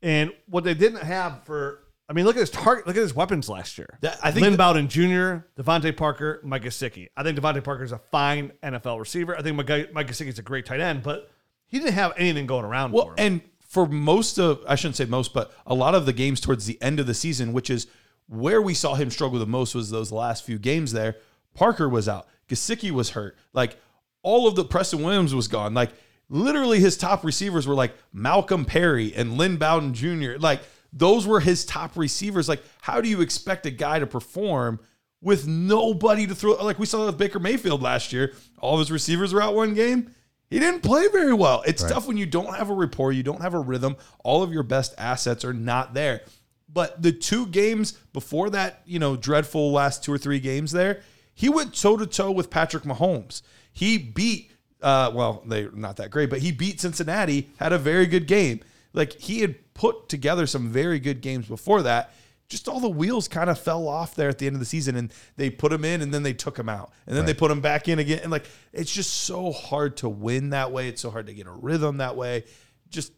And what they didn't have for, I mean, look at his target, look at his weapons last year. That- I think Lynn that- Bowden Jr., DeVante Parker, Mike Gesicki. I think DeVante Parker is a fine NFL receiver. I think Mike Mike Gesicki is a great tight end, but he didn't have anything going around Well, for him. and for most of, I shouldn't say most, but a lot of the games towards the end of the season, which is where we saw him struggle the most, was those last few games there. Parker was out. Gesicki was hurt. Like all of the Preston Williams was gone. Like literally his top receivers were like Malcolm Perry and Lynn Bowden Jr. Like those were his top receivers. Like how do you expect a guy to perform with nobody to throw? Like we saw with Baker Mayfield last year. All of his receivers were out one game. He didn't play very well. It's tough when you don't have a rapport, you don't have a rhythm. All of your best assets are not there. But the two games before that, you know, dreadful last two or three games there, he went toe to toe with Patrick Mahomes. He beat, uh, well, they're not that great, but he beat Cincinnati, had a very good game. Like he had put together some very good games before that. Just all the wheels kind of fell off there at the end of the season, and they put him in, and then they took him out, and then they put him back in again, and like it's just so hard to win that way. It's so hard to get a rhythm that way. Just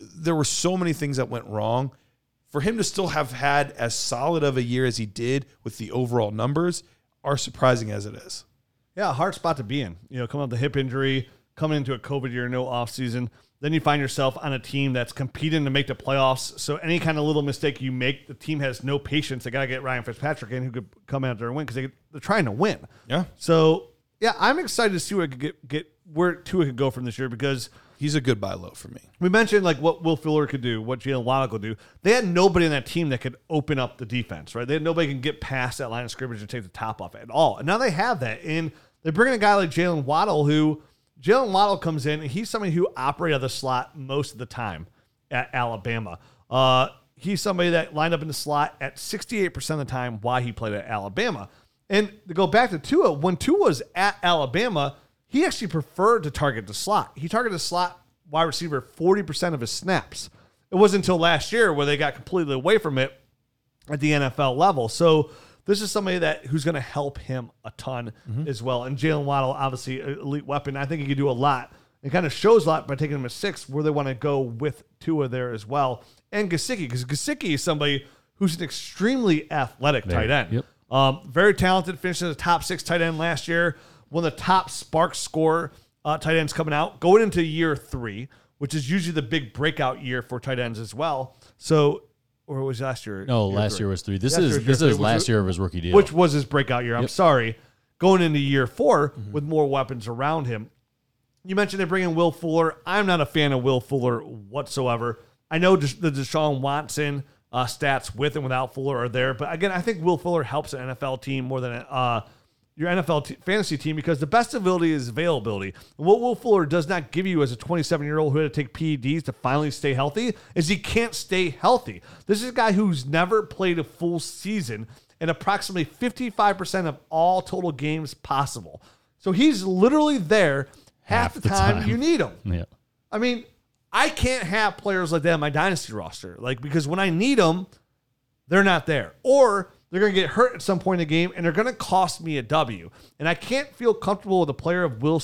there were so many things that went wrong. For him to still have had as solid of a year as he did with the overall numbers are surprising as it is. Yeah, a hard spot to be in. You know, coming off the hip injury, coming into a COVID year, no offseason. Then you find yourself on a team that's competing to make the playoffs. So any kind of little mistake you make, the team has no patience. They got to get Ryan Fitzpatrick in who could come out there and win because they, they're trying to win. Yeah. So, yeah, I'm excited to see where it could get, get where Tua could go from this year because He's a good buy low for me. we mentioned like what Will Fuller could do, what Jaylen Waddle could do. They had nobody in that team that could open up the defense, right? They had nobody can get past that line of scrimmage and take the top off at all. And now they have that. And they bring in a guy like Jaylen Waddle, who Jaylen Waddle comes in, and he's somebody who operated the slot most of the time at Alabama. Uh, he's somebody that lined up in the slot at 68% of the time while he played at Alabama. And to go back to Tua, when Tua was at Alabama, he actually preferred to target the slot. He targeted the slot wide receiver 40% of his snaps. It wasn't until last year where they got completely away from it at the NFL level. So this is somebody that who's going to help him a ton as well. And Jaylen Waddle, obviously, elite weapon. I think he could do a lot. It kind of shows a lot by taking him at six, where they want to go with Tua there as well. And Gesicki, because Gesicki is somebody who's an extremely athletic tight end. Yep. Um, very talented, finished as a top six tight end last year. One of the top SPARQ score uh, tight ends coming out, going into year three, which is usually the big breakout year for tight ends as well. So, or was last year? No, year last three? year was three. This Last is this is last year of his rookie deal. which was his breakout year. I'm sorry. Going into year 4 Mm-hmm. with more weapons around him. You mentioned they bring in Will Fuller. I'm not a fan of Will Fuller whatsoever. I know the Deshaun Watson uh, stats with and without Fuller are there, but again, I think Will Fuller helps an NFL team more than uh, your NFL t- fantasy team because the best ability is availability. And what Will Fuller does not give you as a 27 year old who had to take PEDs to finally stay healthy is he can't stay healthy. This is a guy who's never played a full season and approximately 55% of all total games possible. So he's literally there half, Half the, the time, time. you need him. [LAUGHS] yeah. I mean, I can't have players like that in my dynasty roster, like because when I need them, they're not there, or they're going to get hurt at some point in the game, and they're going to cost me a W. And I can't feel comfortable with a player of Will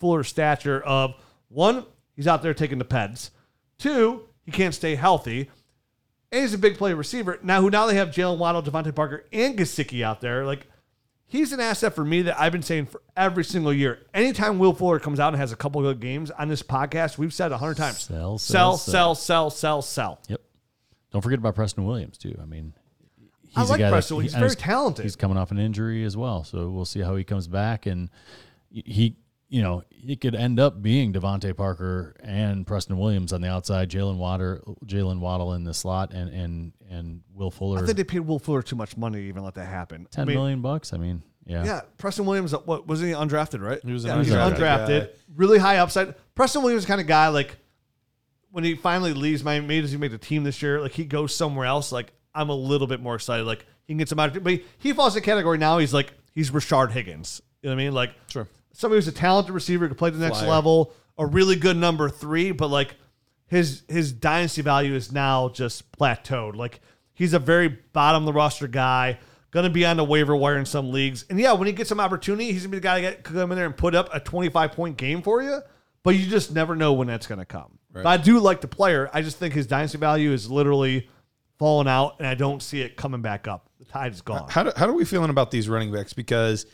Fuller's stature. Of one, he's out there taking the peds. Two, he can't stay healthy. And he's a big play receiver. Now, who now they have Jaylen Waddle, DeVante Parker, and Gesicki out there. Like, he's an asset for me that I've been saying for every single year. Anytime Will Fuller comes out and has a couple of good games on this podcast, we've said a hundred times: Sell, sell, sell, sell, sell, sell, sell. Yep. Don't forget about Preston Williams too. I mean, I a like guy that- He's and very talented. He's coming off an injury as well, so we'll see how he comes back. And he, you know, it could end up being DeVante Parker and Preston Williams on the outside, Jaylen Waddle, Jaylen Waddle in the slot, and and and Will Fuller. I think they paid Will Fuller too much money to even let that happen. ten I mean, million bucks. I mean, yeah. Yeah, Preston Williams. Uh, what wasn't he undrafted? Right? He was an yeah, he's undrafted undrafted. Really high upside. Preston Williams is kind of guy like when he finally leaves Miami, maybe does he make the team this year? Like he goes somewhere else. Like I'm a little bit more excited. Like he can get some out. But he, he falls in the category now. He's like he's Rashard Higgins. You know what I mean? Like Sure. somebody who's a talented receiver could play the next Flyer. level, a really good number three, but like his his dynasty value is now just plateaued. Like he's a very bottom of the roster guy, gonna be on the waiver wire in some leagues. And yeah, when he gets some opportunity, he's gonna be the guy that get, come in there and put up a 25 point game for you. But you just never know when that's gonna come. But I do like the player. I just think his dynasty value is literally falling out, and I don't see it coming back up. The tide is gone. How, do, how are we feeling about these running backs? Because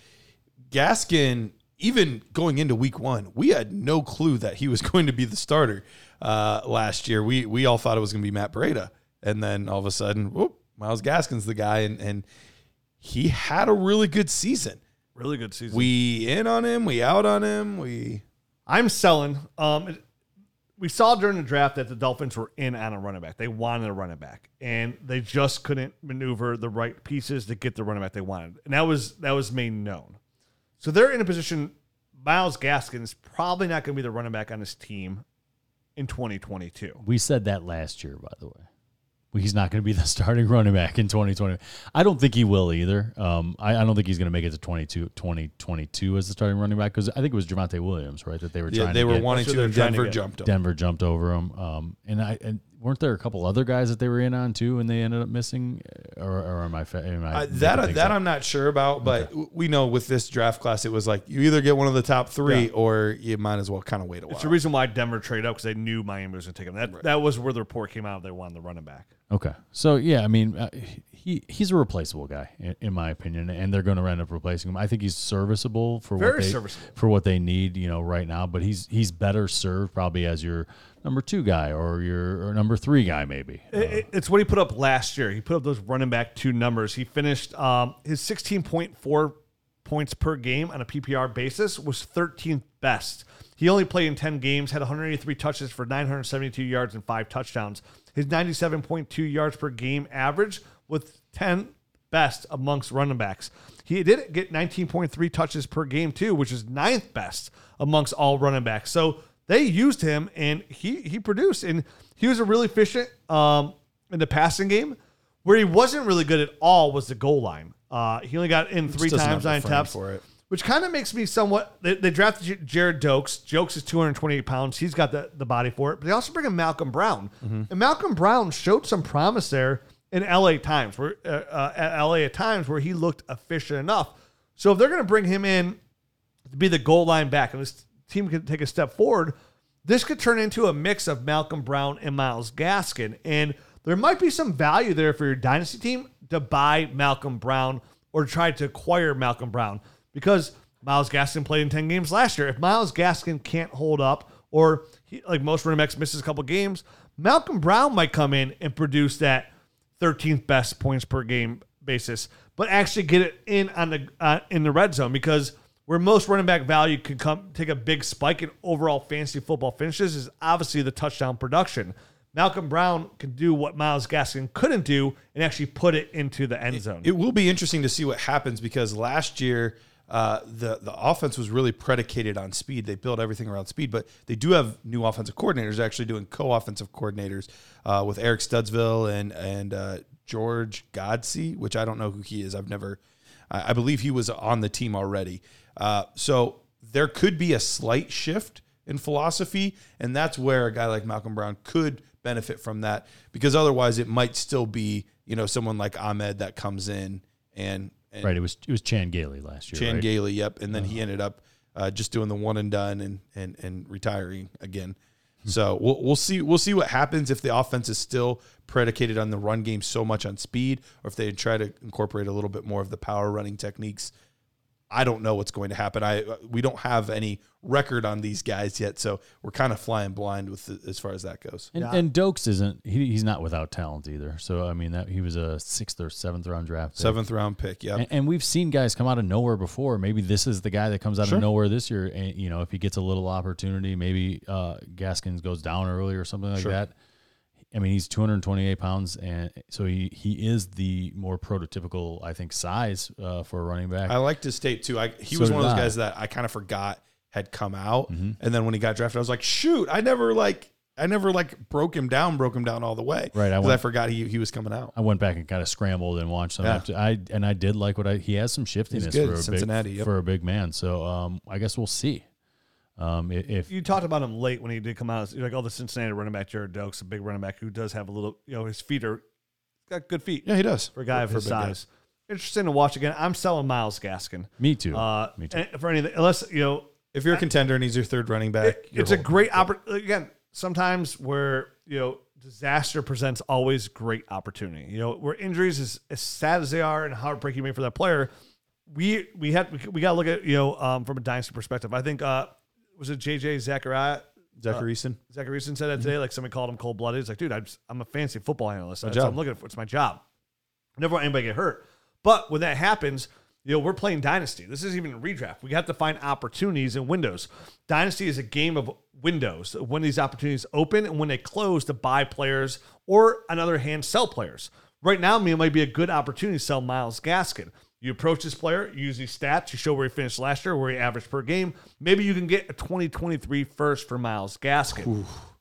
Gaskin, even going into week one, we had no clue that he was [LAUGHS] going to be the starter uh, last year. We we all thought it was going to be Matt Breida, and then all of a sudden, whoop, Myles Gaskin's the guy, and and he had a really good season. Really good season. We in on him, we out on him, we I'm selling. Um, we saw during the draft that the Dolphins were in on a running back. They wanted a running back, and they just couldn't maneuver the right pieces to get the running back they wanted. And that was that was made known. So they're in a position Myles Gaskin is probably not going to be the running back on his team in 2022. We said that last year, by the way. He's not going to be the [LAUGHS] starting running back in 2020. I don't think he will either. Um, I, I don't think he's going to make it to 22, 2022 as the starting running back because I think it was Javonte Williams, right? That they were Yeah, trying they to were get. wanting to, and they're to Denver get. jumped them. Denver jumped over him. Um, and I and weren't there a couple other guys that they were in on too, and they ended up missing, or, or am I? Am I Uh, that things that up? I'm not sure about, but w we know with this draft class, it was like you either get one of the top three Yeah. or you might as well kind of wait a while. It's the reason why Denver traded up because they knew Miami was going to take him. That that was where the report came out. They wanted the running back. Okay, so yeah, I mean, uh, he he's a replaceable guy in, in my opinion, and they're going to end up replacing him. I think he's serviceable for Very what they, serviceable. for what they need, you know, right now. But he's he's better served probably as your number two guy or your or number three guy maybe. It- it- it's what he put up last year. He put up those running back two numbers. He finished um, his 16.4 points per game on a PPR basis was 13th best. He only played in 10 games, had 183 touches for 972 yards and five touchdowns. His 97.2 yards per game average was 10th best amongst running backs. He did get 19.3 touches per game too, which is ninth best amongst all running backs. So they used him and he he produced and he was a really efficient um, in the passing game. Where he wasn't really good at all was the goal line. Uh, he only got in three times, nine taps for it. which kind of makes me somewhat. They, they drafted Gerrid Doaks. Jokes is 228 pounds. He's got the, the body for it. But they also bring in Malcolm Brown. Mm-hmm. And Malcolm Brown showed some promise there in LA times, where uh, uh, at LA at times where he looked efficient enough. So if they're going to bring him in to be the goal line back, and this team can take a step forward, this could turn into a mix of Malcolm Brown and Myles Gaskin. And there might be some value there for your dynasty team to buy Malcolm Brown or try to acquire Malcolm Brown because Myles Gaskin played in 10 games last year. If Myles Gaskin can't hold up, or he, like most running backs misses a couple games, Malcolm Brown might come in and produce that 13th best points per game basis, but actually get it in on the uh, in the red zone because where most running back value could come take a big spike in overall fantasy football finishes is obviously the touchdown production. Malcolm Brown can do what Myles Gaskin couldn't do and actually put it into the end zone. It will be interesting to see what happens because last year uh, the the offense was really predicated on speed. They built everything around speed, but they do have new offensive coordinators actually doing co-offensive coordinators uh, with Eric Studesville and and uh, George Godsey, which I don't know who he is. I've never. I I believe he was on the team already. Uh, so there could be a slight shift in philosophy, and that's where a guy like Malcolm Brown could benefit from that because otherwise it might still be you know someone like Ahmed that comes in and, and Right, it was it was Chan Gailey last year. Chan right? Gailey, yep, and then he ended up uh, just doing the one and done and and and retiring again. So we'll we'll see we'll see what happens if the offense is still predicated on the run game so much on speed, or if they try to incorporate a little bit more of the power running techniques. I don't know what's going to happen. I we don't have any record on these guys yet, so we're kind of flying blind with the, as far as that goes. And, and Doaks isn't he, he's not without talent either. So I mean that he was a sixth or seventh round draft. pick. Seventh round pick, yeah. And, and we've seen guys come out of nowhere before. Maybe this is the guy that comes out Sure. of nowhere this year. And you know, if he gets a little opportunity, maybe uh, Gaskins goes down early or something like Sure. that. I mean, he's 228 pounds, and so he he is the more prototypical, I think, size uh, for a running back. I liked his tape too. I he So was one of those I. guys that I kind of forgot had come out, Mm-hmm. and then when he got drafted, I was like, shoot, I never like I never like broke him down, broke him down all the way. Right, I because I, forgot he he was coming out. I went back and kind of scrambled and watched some. Yeah. After, I and I did like what I. He has some shiftiness for a Cincinnati, big yep. for a big man. So um, I guess we'll see. Um, if you talked about him late when he did come out. You're like, oh, the Cincinnati running back Gerrid Doaks, a big running back who does have a little, you know, his feet are got good feet Yeah, he does for a guy of his a big guy. size. Interesting to watch again. I'm selling Myles Gaskin. me too, Uh, me too. and For anything, unless you know, If you're a contender and he's your third running back, it- it's a great opportunity. Again, sometimes where you know disaster presents always great opportunity. You know, where injuries is as sad as they are and heartbreaking may for that player. We we had we, we got to look at you know um, from a dynasty perspective. I think uh, was it JJ Zachariah. Uh, Zachary Eason. Zachariason said that mm-hmm. today. Like somebody called him cold blooded. He's like, dude, I'm, I'm a fancy football analyst. That's what job. I'm looking for. It's my job. I never want anybody to get hurt. But when that happens, you know, we're playing Dynasty. This isn't even a redraft. We have to find opportunities and windows. Dynasty is a game of windows. When these opportunities open and when they close to buy players or, on the other hand, sell players. Right now, I mean, it might be a good opportunity to sell Myles Gaskin. You approach this player, you use these stats, you show where he finished last year, where he averaged per game. Maybe you can get a 2023 first for Myles Gaskin.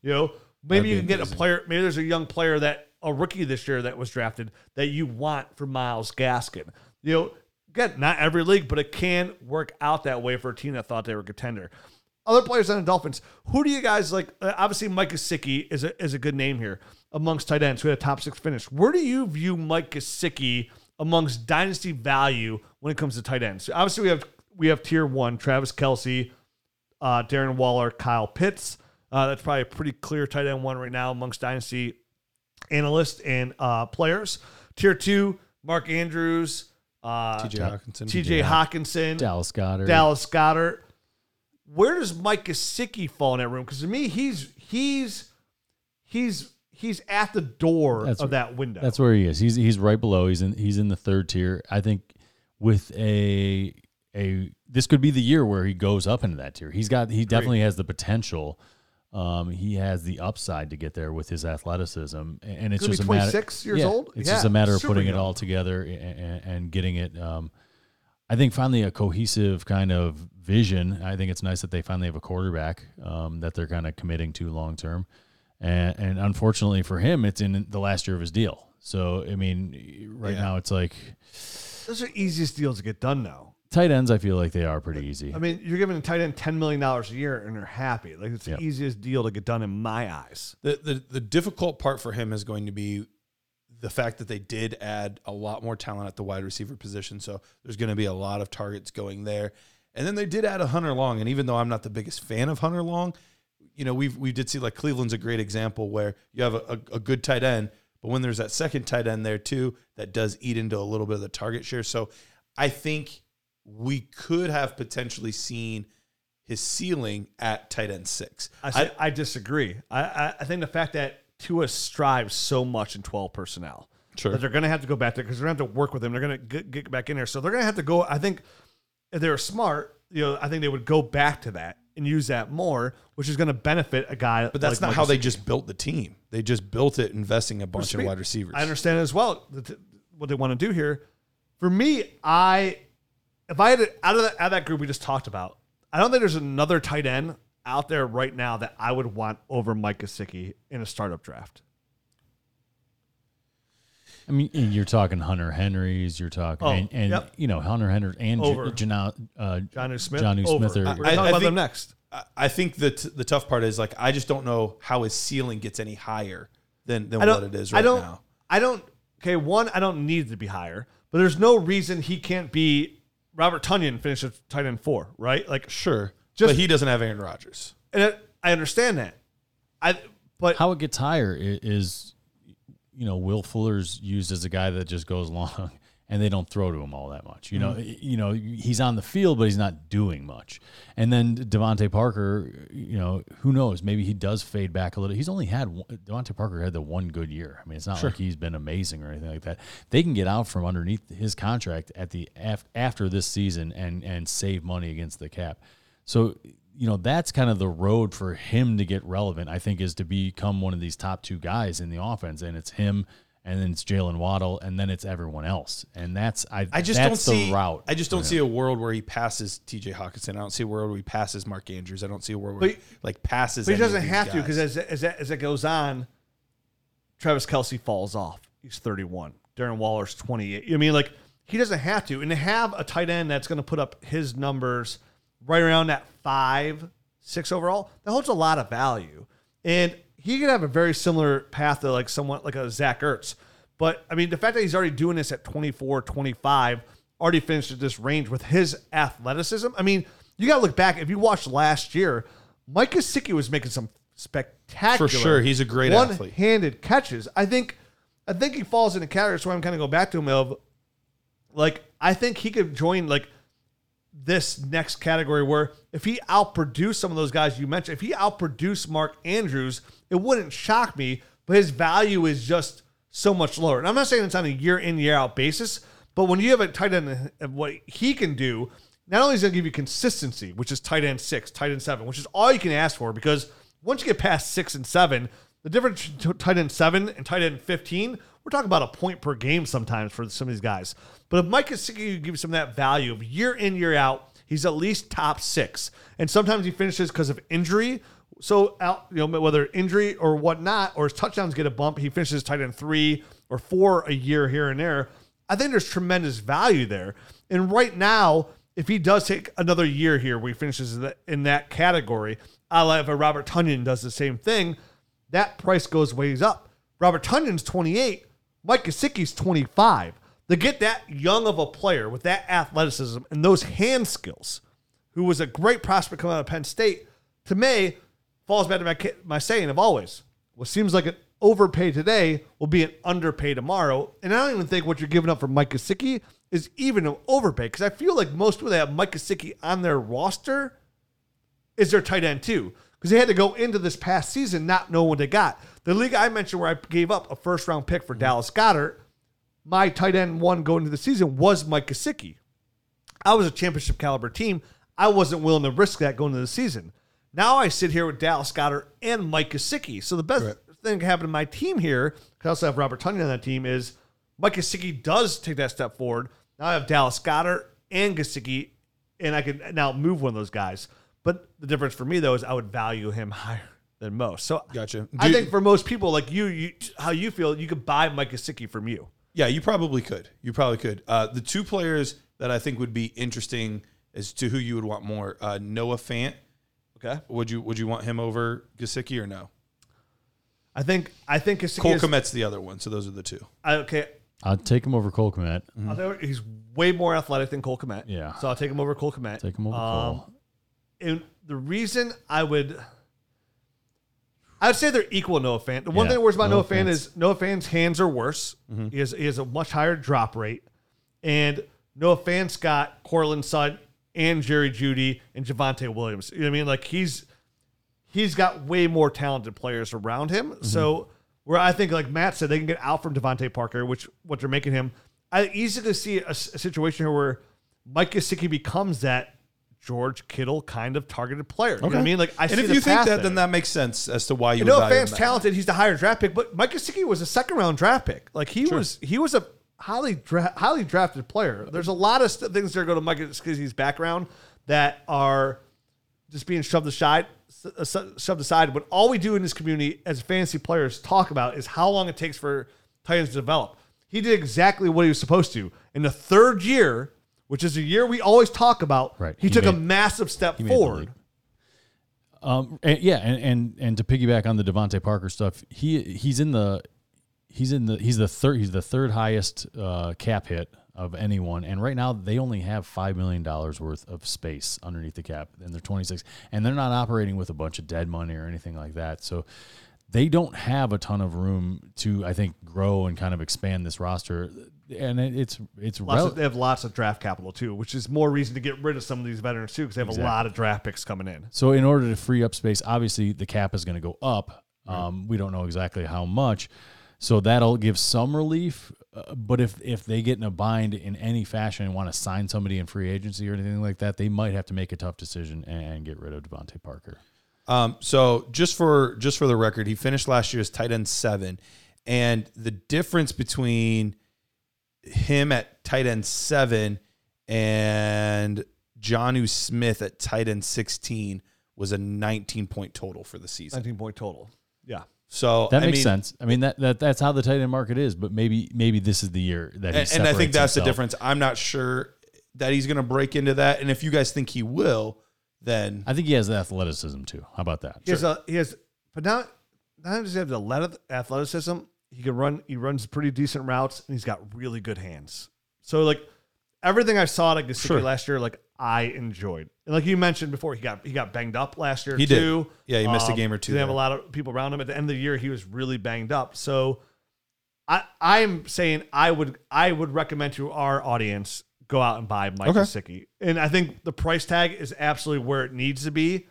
You know, maybe you can get a player. Maybe there's a young player that a rookie this year that was drafted that you want for Myles Gaskin. You know, again, not every league, but it can work out that way for a team that thought they were a contender. Other players on the Dolphins, who do you guys like? Uh, obviously, Mike Gesicki is a, is a good name here amongst tight ends who had a top six finish. Where do you view Mike Gesicki amongst dynasty value when it comes to tight ends? So obviously, we have we have tier one: Travis Kelce, uh, Darren Waller, Kyle Pitts. Uh, that's probably a pretty clear tight end one right now amongst dynasty analysts and uh, players. Tier two: Mark Andrews, uh, TJ Hockenson. T.J. Hockenson, Dallas Goedert. Dallas Goedert. Where does Mike Gesicki fall in that room? Because to me, he's he's he's he's at the door That's- of that window. That's where he is. He's he's right below. He's in he's in the third tier. I think with a a this could be the year where he goes up into that tier. He's got he definitely has the potential. Um, he has the upside to get there with his athleticism, and it's just a matter. 26 years yeah, old? It's Yeah, just a matter of putting it all together and, and getting it. Um, I think finally a cohesive kind of vision. I think it's nice that they finally have a quarterback um, that they're kind of committing to long term. And, and unfortunately for him, it's in the last year of his deal. So I mean, right Yeah. now it's like Those are easiest deals to get done now. tight ends. I feel like they are pretty easy. I mean, you're giving a tight end ten million dollars a year, and they're happy. Like it's Yep. the easiest deal to get done in my eyes. The, the the difficult part for him is going to be the fact that they did add a lot more talent at the wide receiver position. So there's going to be a lot of targets going there. And then they did add a Hunter Long. And even though I'm not the biggest fan of Hunter Long, you know, we've we did see like Cleveland's a great example where you have a, a, a good tight end, but when there's that second tight end there too, that does eat into a little bit of the target share. So I think we could have potentially seen his ceiling at tight end six. I say, I, disagree. I, I I think the fact that Tua strives so much in twelve personnel Sure. that they're going to have to go back there because they're going to have to work with him. They're going to get, get back in there, so they're going to have to go. I think if they were smart, you know, I think they would go back to that and use that more, which is going to benefit a guy. But that's like not how they just built the team. They just built it investing a bunch of wide receivers. I understand as well that what they want to do here. For me, I if I had out of that, out of that group we just talked about, I don't think there's another tight end out there right now that I would want over Mike Gesicki in a startup draft. I mean, and you're talking Hunter Henrys. You're talking, Oh, and, and yep. you know Hunter Henry and Over. J- Jana- uh, John Smith, Jonnu over. Smith are- We're I- talking I about think- them next. I- I think that the tough part is like I just don't know how his ceiling gets any higher than, than what it is right I don't. now. I don't. Okay, one, I don't need it to be higher, but there's no reason he can't be Robert Tonyan and finish at tight end four, right? Like, Sure, Just- but he doesn't have Aaron Rodgers. and it, I understand that. I but how it gets higher is, you know, Will Fuller's used as a guy that just goes [LAUGHS] long, and they don't throw to him all that much. You know, Mm-hmm. you know, he's on the field, but he's not doing much. And then DeVante Parker, you know, who knows? Maybe he does fade back a little. He's only had one, DeVante Parker had the one good year. I mean, it's not like he's been amazing or anything like that. They can get out from underneath his contract at the af- after this season and and save money against the cap. So you know that's kind of the road for him to get relevant. I think is to become one of these top two guys in the offense, and it's him, and then it's Jaylen Waddle, and then it's everyone else, and that's I. I just that's don't the see. route. I just don't see a world where he passes T.J. Hockenson. I don't see a world where he passes Mark Andrews. I don't see a world where But- he like passes. But he any doesn't these have to because as, as, as it goes on, Travis Kelce falls off. He's 31. Darren Waller's 28. I mean, like, he doesn't have to. And to have a tight end that's going to put up his numbers right around that five, six overall, that holds a lot of value. And he could have a very similar path to like someone like a Zach Ertz. But I mean, the fact that he's already doing this at 24, 25, already finished at this range with his athleticism. I mean, you got to look back. If you watched last year, Mike Gesicki was making some spectacular, For sure, he's a great athlete. one-handed catches. I think, I think he falls in a category. Why I'm kind of go back to him of, like, I think he could join like this next category where if he outproduced some of those guys you mentioned, if he outproduced Mark Andrews, it wouldn't shock me. But his value is just so much lower. And I'm not saying it's on a year in year out basis, but when you have a tight end of what he can do, not only is going to give you consistency, which is tight end six, tight end seven, which is all you can ask for because once you get past six and seven, the difference between tight end seven and tight end 15, we're talking about a point per game sometimes for some of these guys. But if Mike Gesicki gives some of that value of year in, year out, he's at least top six. And sometimes he finishes because of injury. So out, you know, whether injury or whatnot, or his touchdowns get a bump, he finishes tight end three or four a year here and there. I think there's tremendous value there. And right now, if he does take another year here where he finishes in that, category, I if a Robert Tonyan does the same thing, that price goes ways up. Robert Tonyan's 28, Mike Gesicki's 25. To get that young of a player with that athleticism and those hand skills, who was a great prospect coming out of Penn State, to me, falls back to my, my saying of always. What seems like an overpay today will be an underpay tomorrow. And I don't even think what you're giving up for Mike Gesicki is even an overpay because I feel like most people that have Mike Gesicki on their roster is their tight end too. Because they had to go into this past season not knowing what they got. The league I mentioned where I gave up a first round pick for Dallas Goedert, my tight end one going into the season was Mike Gesicki. I was a championship caliber team. I wasn't willing to risk that going into the season. Now I sit here with Dallas Goedert and Mike Gesicki. So the best Right. thing that happened to my team here, 'cause I also have Robert Tonyan on that team, is Mike Gesicki does take that step forward. Now I have Dallas Goedert and Gesicki, and I can now move one of those guys. But the difference for me though is I would value him [LAUGHS] higher than most. So Gotcha. I Do- think for most people like you, you how you feel, you could buy Mike Gesicki from you. Yeah, you probably could. You probably could. Uh, the two players that I think would be interesting as to who you would want more, uh, Noah Fant. Okay, Would you would you want him over Gesicki or no? I think I think Gesicki Cole is, Kmet's the other one. So those are the two. I- okay. I'll take him over Cole Kmet. I'll tell you, he's way more athletic than Cole Kmet. Yeah. so I'll take him over Cole Kmet. Take him over Um, Cole. and the reason I would, I would say they're equal. Noah Fant. The one Yeah, thing worse about Noah, Noah Fant Fant's- is Noah Fant's hands are worse. He has he has a much higher drop rate, and Noah Fant's got Courtland Sutton and Jerry Jeudy and Javonte Williams. You know what I mean? Like he's he's got way more talented players around him. Mm-hmm. So where I think, like Matt said, they can get out from DeVante Parker, which what they're making him. I easily see a, s- a situation here where Mike Gesicki becomes that George Kittle kind of targeted player. You know what I mean? Like I and if you think that, there. then that makes sense as to why you. You know, fans talented. He's the higher draft pick, but Mike Gesicki was a second round draft pick. Like he was, he was a highly dra- highly drafted player. There's a lot of st- things that go to Mike Gesicki's background that are just being shoved aside, uh, s- shoved aside. But all we do in this community as fantasy players talk about is how long it takes for Titans to develop. He did exactly what he was supposed to. In the third year, which is a year we always talk about, Right. he, He took a massive step forward. Um, and, yeah, and, and and to piggyback on the DeVante Parker stuff, he he's in the he's in the he's the third he's the third highest uh, cap hit of anyone, and right now they only have five million dollars worth of space underneath the cap, and they're twenty six, and they're not operating with a bunch of dead money or anything like that, so. They don't have a ton of room to, I think, grow and kind of expand this roster, and it, it's it's Lots rel- of, they have lots of draft capital too, which is more reason to get rid of some of these veterans too, because they have Exactly. a lot of draft picks coming in. So in order to free up space, obviously the cap is going to go up. Um, we don't know exactly how much, so that'll give some relief. Uh, but if if they get in a bind in any fashion and want to sign somebody in free agency or anything like that, they might have to make a tough decision and get rid of DeVante Parker. Um, so just for just for the record, he finished last year as tight end seven, and the difference between him at tight end seven and Jonnu Smith at tight end sixteen was a 19 point total for the season. 19 point total. Yeah. So That I makes mean, sense. I mean that, that that's how the tight end market is. But maybe maybe this is the year that he And, and I think separates that's the difference. I'm not sure that he's going to break into that, and if you guys think he will, then I think he has the athleticism too. How about that? He has a, he has, but not, not only does he have the athlet- athleticism, he can run, he runs pretty decent routes and he's got really good hands. So like everything I saw like Gesicki Sure. last year, like I enjoyed. And like you mentioned before, he got, he got banged up last year He did. Yeah, he missed a um, game or two They have a lot of people around him. At the end of the year, he was really banged up. So I, I'm saying I would, I would recommend to our audience go out and buy Mike Okay. Gesicki. And I think the price tag is absolutely where it needs to be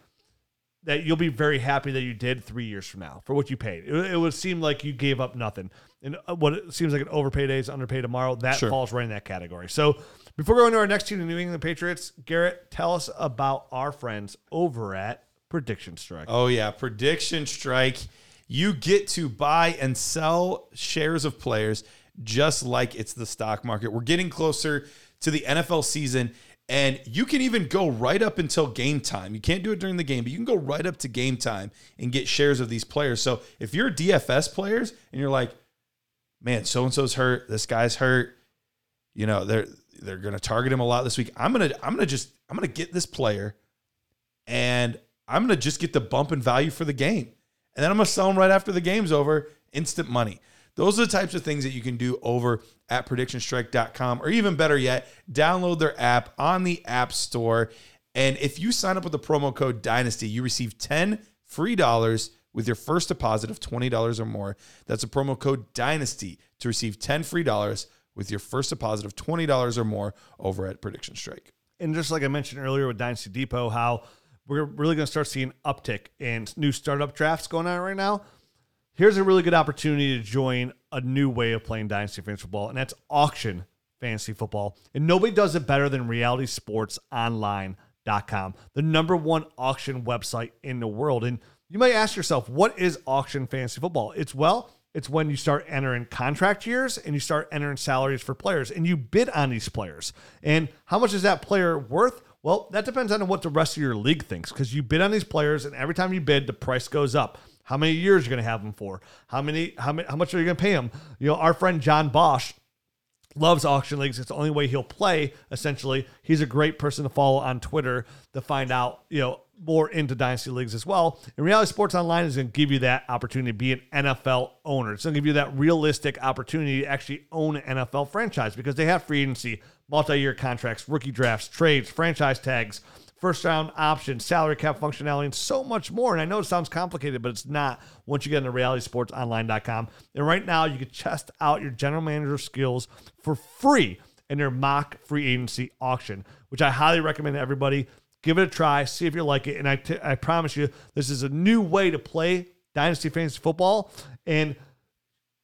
that you'll be very happy that you did three years from now for what you paid. It, it would seem like you gave up nothing. And uh, what it seems like an overpay day is underpaid tomorrow. That Sure. falls right in that category. So before going to our next team, the New England Patriots, Garrett, tell us about our friends over at Prediction Strike. Oh yeah, prediction strike. You get to buy and sell shares of players just like it's the stock market. We're getting closer to the NFL season. And you can even go right up until game time. You can't do it during the game, but you can go right up to game time and get shares of these players. So if you're DFS players and you're like, man, so and so's hurt, this guy's hurt, you know, they're they're gonna target him a lot this week. I'm gonna I'm gonna just I'm gonna get this player and I'm gonna just get the bump in value for the game. And then I'm gonna sell him right after the game's over, instant money. Those are the types of things that you can do over at predictionstrike.com, or even better yet, download their app on the App Store. And if you sign up with the promo code Dynasty, you receive 10 free dollars with your first deposit of $20 or more. That's a promo code Dynasty to receive 10 free dollars with your first deposit of $20 or more over at Prediction Strike. And just like I mentioned earlier with Dynasty Depot, how we're really going to start seeing uptick in new startup drafts going on right now. Here's a really good opportunity to join a new way of playing Dynasty Fantasy Football, and that's auction fantasy football. And nobody does it better than realitysportsonline.com, the number one auction website in the world. And you might ask yourself, what is auction fantasy football? It's well, it's when you start entering contract years and you start entering salaries for players and you bid on these players. And how much is that player worth? Well, that depends on what the rest of your league thinks because you bid on these players and every time you bid, the price goes up. How many years you're going to have them for? How many? How many? How much are you going to pay them? You know, our friend John Bosch loves auction leagues. It's the only way he'll play. Essentially, he's a great person to follow on Twitter to find out. You know more into dynasty leagues as well. And Reality Sports Online is going to give you that opportunity to be an NFL owner. It's going to give you that realistic opportunity to actually own an NFL franchise because they have free agency, multi-year contracts, rookie drafts, trades, franchise tags first round options, salary cap functionality, and so much more. And I know it sounds complicated, but it's not once you get into realitysportsonline.com. And right now, you can test out your general manager skills for free in their mock free agency auction, which I highly recommend to everybody. Give it a try, see if you like it. And I, t- I promise you, this is a new way to play Dynasty Fantasy Football. And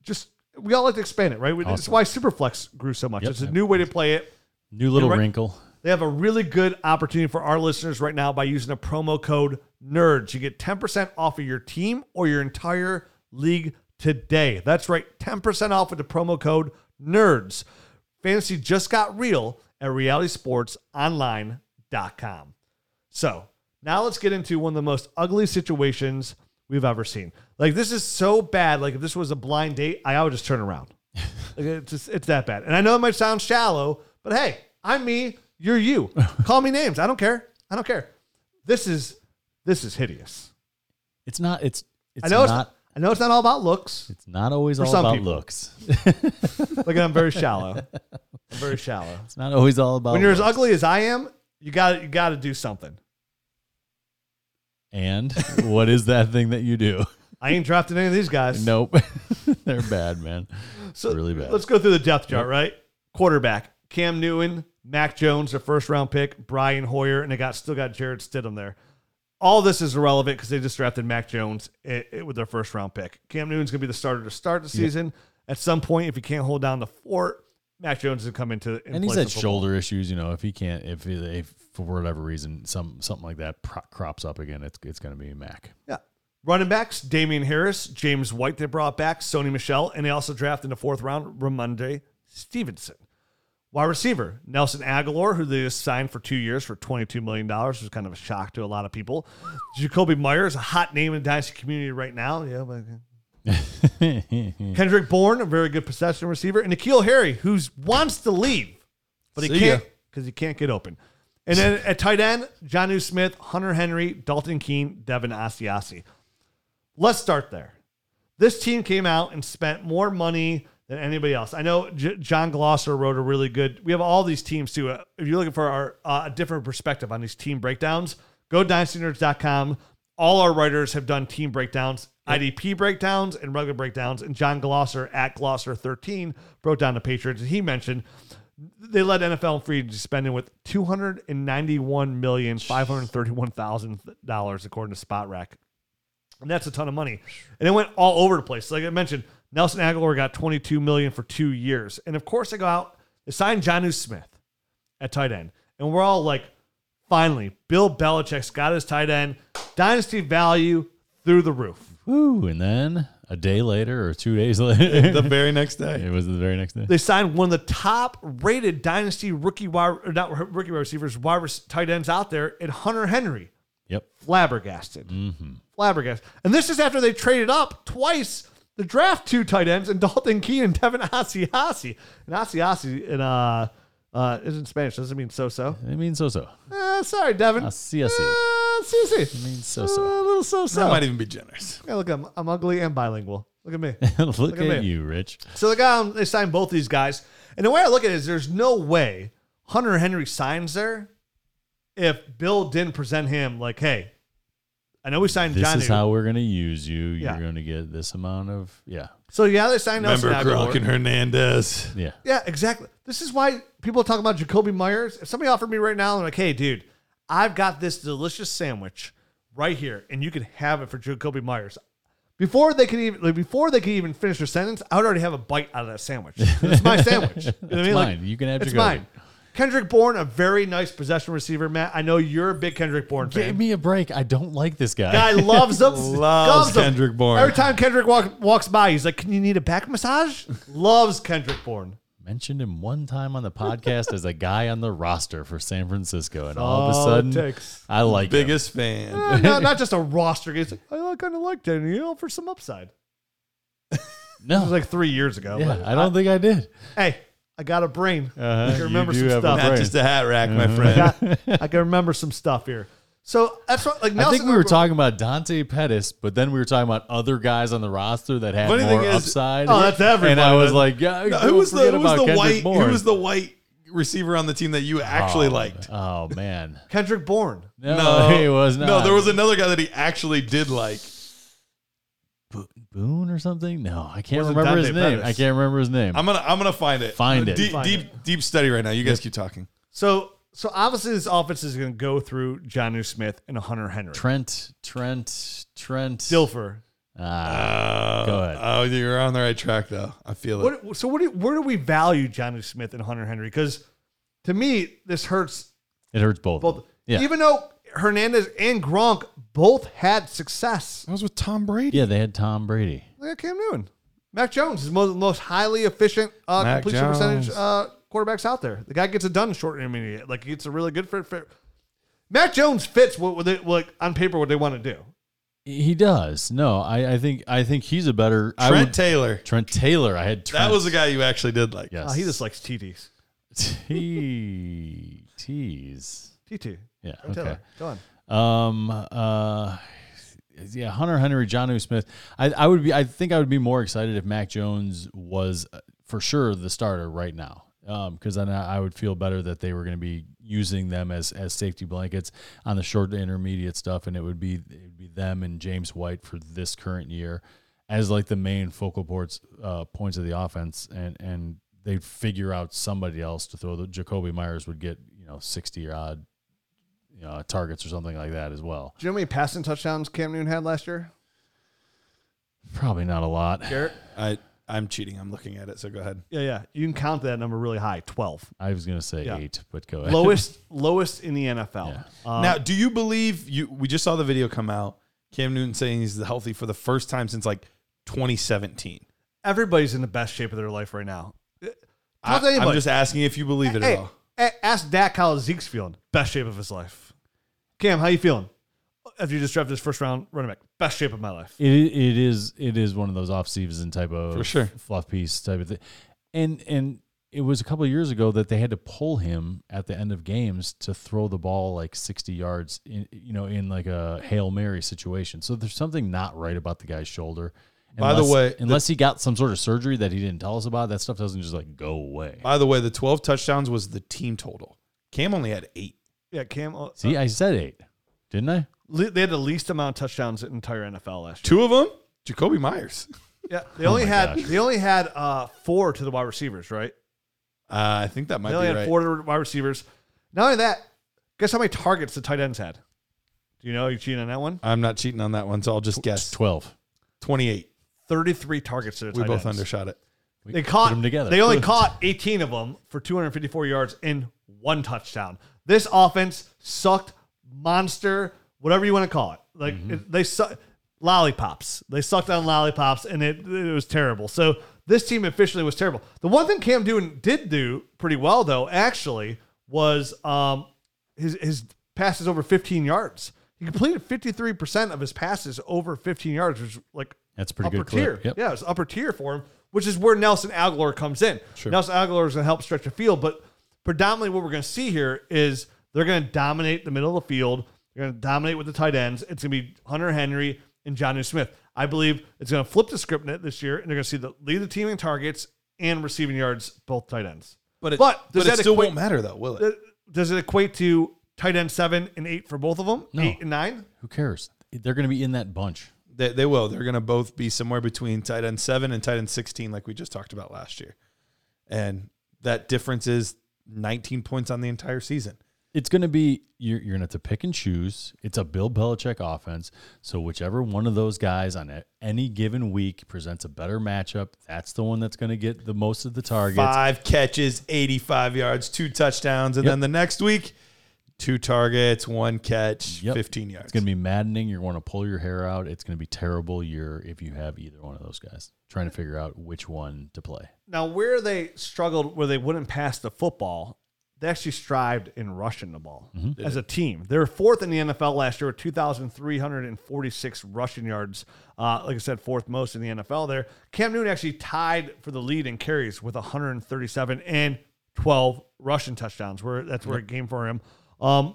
just, we all like to expand it, right? That's why Superflex grew so much. Yep. It's a new way to play it. New little right- wrinkle. They have a really good opportunity for our listeners right now by using a promo code NERDS. You get 10% off of your team or your entire league today. That's right, 10% off with the promo code NERDS. Fantasy just got real at realitysportsonline.com. So now let's get into one of the most ugly situations we've ever seen. Like, this is so bad. Like, if this was a blind date, I would just turn around. [LAUGHS] Like, it's, just, it's that bad. And I know it might sound shallow, but hey, I'm me. You're you. [LAUGHS] Call me names. I don't care. I don't care. This is this is hideous. It's not. It's. It's I know not. it's I know it's not all about looks. It's not always all about people. looks. [LAUGHS] Like I'm very [LAUGHS] shallow. I'm very shallow. It's not always all about. When you're as ugly as I am, you got you got to do something. And what is that thing that you do? I ain't drafted any of these guys. Nope. They're bad, man. so really bad. Let's go through the depth chart. Right, quarterback Cam Newton, Mac Jones, their first round pick, Brian Hoyer, and they got still got Jarrett Stidham there. All this is irrelevant because they just drafted Mac Jones i- i- with their first round pick. Cam Newton's gonna be the starter to start the season. At some point, if he can't hold down the fort, Mac Jones is come into And he's had shoulder issues. You know, if he can't, if, if for whatever reason some something like that pro- crops up again, it's it's going to be Mac. Yeah. Running backs, Damien Harris, James White, they brought back, Sony Michel, and they also drafted in the fourth round, Rhamondre Stevenson. Wide receiver, Nelson Agholor, who they signed for two years for $22 million, which was kind of a shock to a lot of people. Jakobi Meyers, a hot name in the Dynasty community right now. Yeah, but [LAUGHS] Kendrick Bourne, a very good possession receiver, and N'Keal Harry, who wants to leave, but he See can't because he can't get open. And then at tight end, Jonnu Smith, Hunter Henry, Dalton Keene, Devin Asiasi. Let's start there. This team came out and spent more money than anybody else. I know J- John Glosser wrote a really good. We have all these teams too. Uh, If you're looking for our uh, a different perspective on these team breakdowns, go to dynastynerds.com. All our writers have done team breakdowns, IDP breakdowns, and regular breakdowns. And John Glosser at Glosser13 broke down the Patriots. And he mentioned they led NFL in free agency spending with two hundred and ninety-one million five hundred thirty-one thousand dollars, according to Spotrac, and that's a ton of money. And it went all over the place. Like I mentioned, Nelson Agholor got twenty-two million for two years, and of course they go out they signed Jonnu Smith at tight end, and we're all like, finally, Bill Belichick's got his tight end, dynasty value through the roof. Woo! And then a day later or two days later, [LAUGHS] the very next day. it was the very next day. They signed one of the top rated dynasty rookie wide, or not rookie wide receivers, wide rec- tight ends out there in Hunter Henry. Yep. Flabbergasted. Mm-hmm. Flabbergasted. And this is after they traded up twice to draft two tight ends and Dalton Keene and Devin Asiasi. And Asiasi in uh uh is in Spanish, doesn't mean so so. It means so so. Uh, sorry, Devin. Asiasi. Uh, see, see. It means so so. A little so so. That might even be generous. Yeah, look, I'm, I'm ugly and bilingual. Look at me. [LAUGHS] Look, at at me. you, Rich. So the guy they signed both these guys, and the way I look at it is, there's no way Hunter Henry signs there if Bill didn't present him like, hey, I know we signed This Johnny. is how we're gonna use you. Yeah. You're gonna get this amount of yeah, so yeah, they signed Nelson Remember Agholor. Gronk and Hernandez. yeah. Yeah, exactly. This is why people talk about Jakobi Meyers. If somebody offered me right now, I'm like, hey, dude, I've got this delicious sandwich right here, and you can have it for Jakobi Meyers. Before they can even like, before they can even finish their sentence, I would already have a bite out of that sandwich. It's my [LAUGHS] sandwich. You know what I mean? mine. You can have it's Jacoby. mine. Kendrick Bourne, a very nice possession receiver, Matt. I know you're a big Kendrick Bourne fan. Give me a break. I don't like this guy. Guy [LAUGHS] loves them. Loves them. Kendrick Bourne. Every time Kendrick walk, walks by, he's like, "Can you need a back massage?" [LAUGHS] loves Kendrick Bourne. Mentioned him one time on the podcast as a guy on the roster for San Francisco, and all of a all it sudden, takes. I like him. Biggest fan. Uh, not, not [LAUGHS] just a roster. He's like, I kind of like Daniel for some upside. No, It was like three years ago. yeah, but I don't think I did. hey, I got a brain. Uh-huh, I can remember you some do have a stuff. Not just a hat rack, my I, friend. got, I can remember some stuff here. So that's what like I think we were talking about Dante Pettis, but then we were talking about other guys on the roster that had Funny more thing is- upside. Oh, that's everybody And I was like, yeah, No, who who was the who was the white Bourne. who was the white receiver on the team that you actually oh, liked? Oh man, Kendrick Bourne. no, [LAUGHS] he was not. No, there was another guy that he actually did like. Bo- Boone or something. No, I can't Wasn't remember his name. Pettis. I can't remember his name. I'm gonna I'm gonna find it. Find it. Deep Find deep it. deep study right now. You guys keep talking. So so obviously this offense is going to go through Jonnu Smith and Hunter Henry. Trent, Trent, Trent. Dilfer. Ah, Uh, Go ahead. Oh, you're on the right track though. I feel it. What, so what do, where do we value Jonnu Smith and Hunter Henry? Because to me, this hurts it hurts both. of both. them. Yeah, Even though Hernandez and Gronk both had success. I was with Tom Brady. yeah, they had Tom Brady. Look at Cam Newton. Mac Jones is most, most highly efficient uh, Mac completion Jones. percentage uh, quarterbacks out there. The guy gets it done in short and intermediate. Like he gets a really good fit. fit. Mac Jones fits what, what they, like on paper what they want to do. He does. No, I, I think I think he's a better I Trent would- Taylor. Trent Taylor. I had Trent. That was the guy you actually did like. Yes. Uh, he just likes TDs. T T's. TT. Yeah. Trent Okay. Go on. Um. Uh. Yeah. Hunter Henry, John Smith. I, I would be. I think I would be more excited if Mac Jones was uh, for sure the starter right now. Um. Because then I I would feel better that they were going to be using them as as safety blankets on the short to intermediate stuff, and it would be it would be them and James White for this current year as like the main focal points uh, points of the offense, and and they'd figure out somebody else to throw. The Jakobi Meyers would get you know sixty odd you know, targets or something like that as well. Do you know how many passing touchdowns Cam Newton had last year? Probably not a lot. Garrett? I I'm cheating. I'm looking at it. So go ahead. Yeah, yeah. You can count that number really high 12. I was gonna say Yeah. eight, but go ahead. lowest lowest in the NFL. Yeah. Um, now, do you believe you? We just saw the video come out. Cam Newton saying he's healthy for the first time since like 2017. everybody's in the best shape of their life right now. I, Talk to anybody. I'm just asking if you believe it hey, at all. a- ask Dak how Zeke's feeling. Best shape of his life. Cam, how you feeling? After you just drafted this first round running back, best shape of my life. It it is it is one of those off season type of For sure. fluff piece type of thing, and and it was a couple of years ago that they had to pull him at the end of games to throw the ball like sixty yards, in, you know, in like a hail mary situation. So there's something not right about the guy's shoulder. By the Unless- way, the- unless he got some sort of surgery that he didn't tell us about, that stuff doesn't just like go away. By the way, the 12 touchdowns was the team total. Cam only had eight. Yeah, Cam. uh, See, I said eight, didn't I? le- they had the least amount of touchdowns in the entire NFL last year. Two of them, Jakobi Meyers. [LAUGHS] Yeah, they only my had gosh. they only had uh, four to the wide receivers, right? Uh, I think that might They be only had right. four to the wide receivers. Not only that, guess how many targets the tight ends had? Do you know? You cheating on that one? I'm not cheating on that one, so I'll just guess. Twelve. 28. Thirty-three targets to the We tight both ends. undershot it. We They caught put them together. They only caught 18 of them for 254 yards in one touchdown. This offense sucked, monster, whatever you want to call it. Like Mm-hmm. it, they suck. lollipops. They sucked on lollipops, and it it was terrible. So this team officially was terrible. The one thing Cam Newton did do pretty well, though, actually, was um his his passes over 15 yards. He completed 53 percent of his passes over 15 yards, which is like That's pretty upper good tier. Yep. Yeah, it's upper tier for him, which is where Nelson Agholor comes in. Nelson Agholor is going to help stretch the field, but predominantly what we're going to see here is they're going to dominate the middle of the field. They're going to dominate with the tight ends. It's going to be Hunter Henry and Jonnu Smith. I believe it's going to flip the script net this year, and they're going to see the lead the team in targets and receiving yards, both tight ends. But it, But but, does it still equate- won't matter though, will it? Does it equate to tight end seven and eight for both of them? No. Eight and nine? Who cares? They're going to be in that bunch. They, they will. They're going to both be somewhere between tight end seven and tight end 16, like we just talked about last year. And that difference is 19 points on the entire season. It's going to be you're, you're going to have to pick and choose. It's a Bill Belichick offense, so whichever one of those guys on a- any given week presents a better matchup, that's the one that's going to get the most of the targets. Five catches, 85 yards, two touchdowns. And Yep. then the next week, two targets, one catch, Yep. 15 yards. It's going to be maddening. You're going to pull your hair out. It's going to be terrible year if you have either one of those guys. Trying to figure out which one to play. Now, where they struggled, where they wouldn't pass the football, they actually strived in rushing the ball as a team. They were fourth in the NFL last year with 2,346 rushing yards. Uh, like I said, fourth most in the NFL there. Cam Newton actually tied for the lead in carries with 137 and 12 rushing touchdowns. Where That's where it came for him. Um,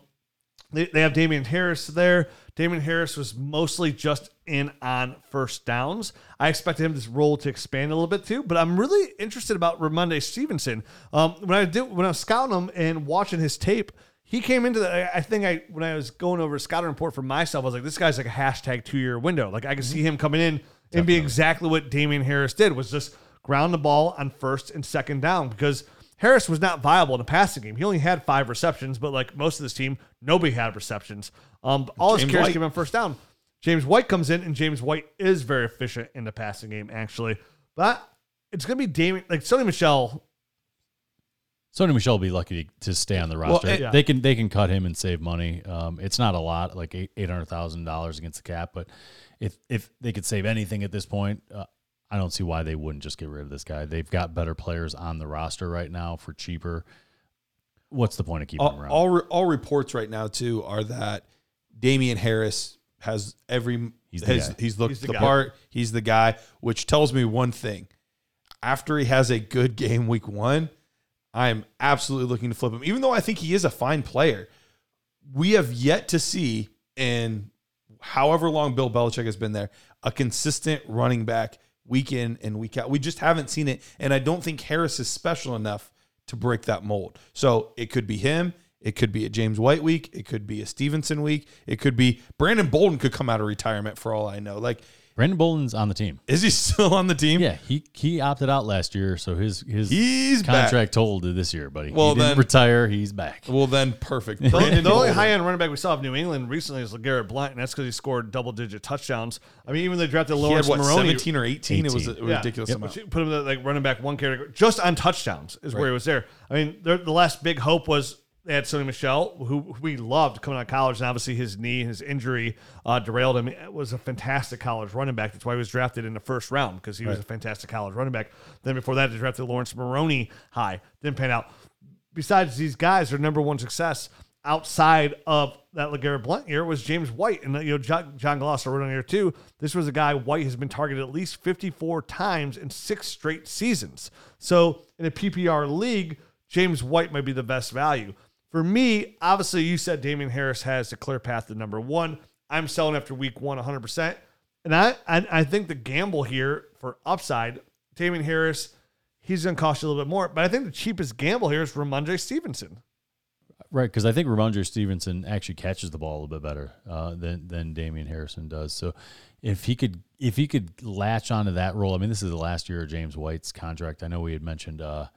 they, they have Damien Harris there. Damien Harris was mostly just in on first downs. I expected him this role to expand a little bit too, but I'm really interested about Rhamondre Stevenson. Um, when I did when I was scouting him and watching his tape, he came into the. I- think I when I was going over a scouting report for myself, I was like, this guy's like a hashtag two year window. Like I could see him coming in and be exactly what Damien Harris did was just ground the ball on first and second down because Harris was not viable in the passing game. He only had five receptions, but like most of this team, nobody had receptions. Um, all his James carries White. came on first down. James White comes in, and James White is very efficient in the passing game, actually. But it's going to be Damien, like Sony Michel. Sony Michel will be lucky to, to stay on the roster. and- Yeah. They can they can cut him and save money. Um, it's not a lot, like eight eight hundred thousand dollars against the cap, but if if they could save anything at this point, uh, I don't see why they wouldn't just get rid of this guy. They've got better players on the roster right now for cheaper. What's the point of keeping him around? all, re- all reports right now, too, are that Damien Harris has every. He's the has, guy. he's looked He's the the part. He's the guy, which tells me one thing. After he has a good game week one, I am absolutely looking to flip him. Even though I think he is a fine player, we have yet to see in however long Bill Belichick has been there a consistent running back week in and week out. We just haven't seen it, and I don't think Harris is special enough to break that mold. So it could be him. It could be a James White week. It could be a Stevenson week. It could be Brandon Bolden could come out of retirement for all I know. Like, Brandon Bolden's on the team. is he [LAUGHS] still on the team? Yeah, he he opted out last year, so his his He's contract told this year, buddy. Well, he didn't then- retire. He's back. Well, then perfect. [LAUGHS] The, the only high end running back we saw of New England recently is Garrett Blunt, and that's because he scored double digit touchdowns. I mean, even they drafted He had Lawrence what, Maroney. 17 or 18? It was a 18. Yeah. ridiculous Yep. amount. Which Put him in, like running back one category, just on touchdowns is where he was there. I mean, the last big hope was they had Sony Michel, who, who we loved coming out of college, and obviously his knee, his injury uh, derailed him. It was a fantastic college running back. That's why he was drafted in the first round because he was a fantastic college running back. Then before that, they drafted Lawrence Maroney high. Didn't pan out. Besides these guys, their number one success outside of that LeGarrette Blunt year was James White. And, you know, John, John Glosser wrote on here too. This was a guy, White has been targeted at least 54 times in six straight seasons. So in a PPR league, James White might be the best value. For me, obviously, you said Damien Harris has a clear path to number one. I'm selling after week one 100%. And I, I, I think the gamble here for upside, Damien Harris, he's going to cost you a little bit more. But I think the cheapest gamble here is Rhamondre Stevenson. Right, because I think Rhamondre Stevenson actually catches the ball a little bit better uh, than than Damien Harrison does. So if he could if he could latch onto that role, I mean, this is the last year of James White's contract. I know we had mentioned. Uh,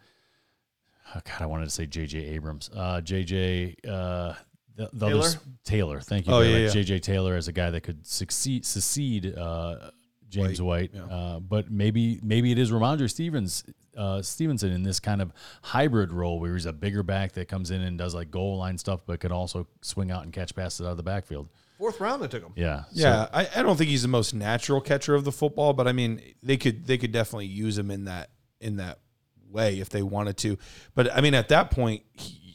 oh God, I wanted to say J.J. Abrams, uh, J.J. Uh, the, the Taylor? s- Taylor, thank you. Oh, very yeah, much. yeah. J.J. Taylor as a guy that could succeed succeed uh, James White, uh, but maybe maybe it is Rhamondre Stevens uh, Stevenson in this kind of hybrid role where he's a bigger back that comes in and does like goal line stuff, but can also swing out and catch passes out of the backfield. Fourth round, they took him. Yeah, so- Yeah, I, I don't think he's the most natural catcher of the football, but I mean they could they could definitely use him in that in that way if they wanted to. But I mean at that point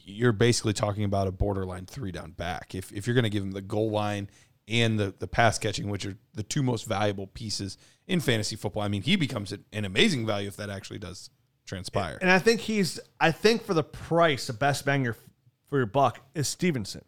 you're basically talking about a borderline three down back. If if you're going to give him the goal line and the the pass catching, which are the two most valuable pieces in fantasy football, I mean he becomes an, an amazing value if that actually does transpire. And I think he's. I think for the price, the best bang your, for your buck is Stevenson.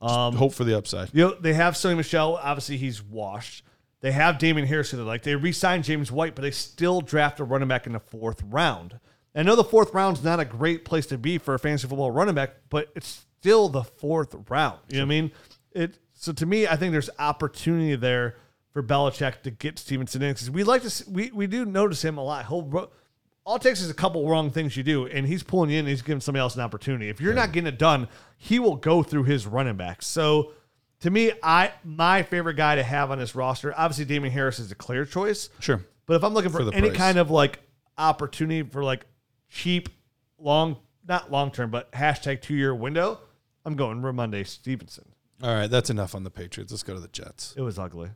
Um, Hope for the upside. you know, they have Sony Michel. Obviously, he's washed. They have Damon Harris who they like. They re-signed James White, but they still draft a running back in the fourth round. I know the fourth round's not a great place to be for a fantasy football running back, but it's still the fourth round. You know what I mean? It. So to me, I think there's opportunity there for Belichick to get Stevenson in because we like to. See, we we do notice him a lot. He'll. All it takes is a couple wrong things you do, and he's pulling you in. And he's giving somebody else an opportunity. If you're not getting it done, he will go through his running backs. So to me, I my favorite guy to have on this roster, obviously Damien Harris is a clear choice. Sure. But if I'm looking for, For any price. kind of like opportunity for like cheap, long, not long term, but hashtag two year window, I'm going Rhamondre Stevenson. All right, that's enough on the Patriots. Let's go to the Jets. It was ugly.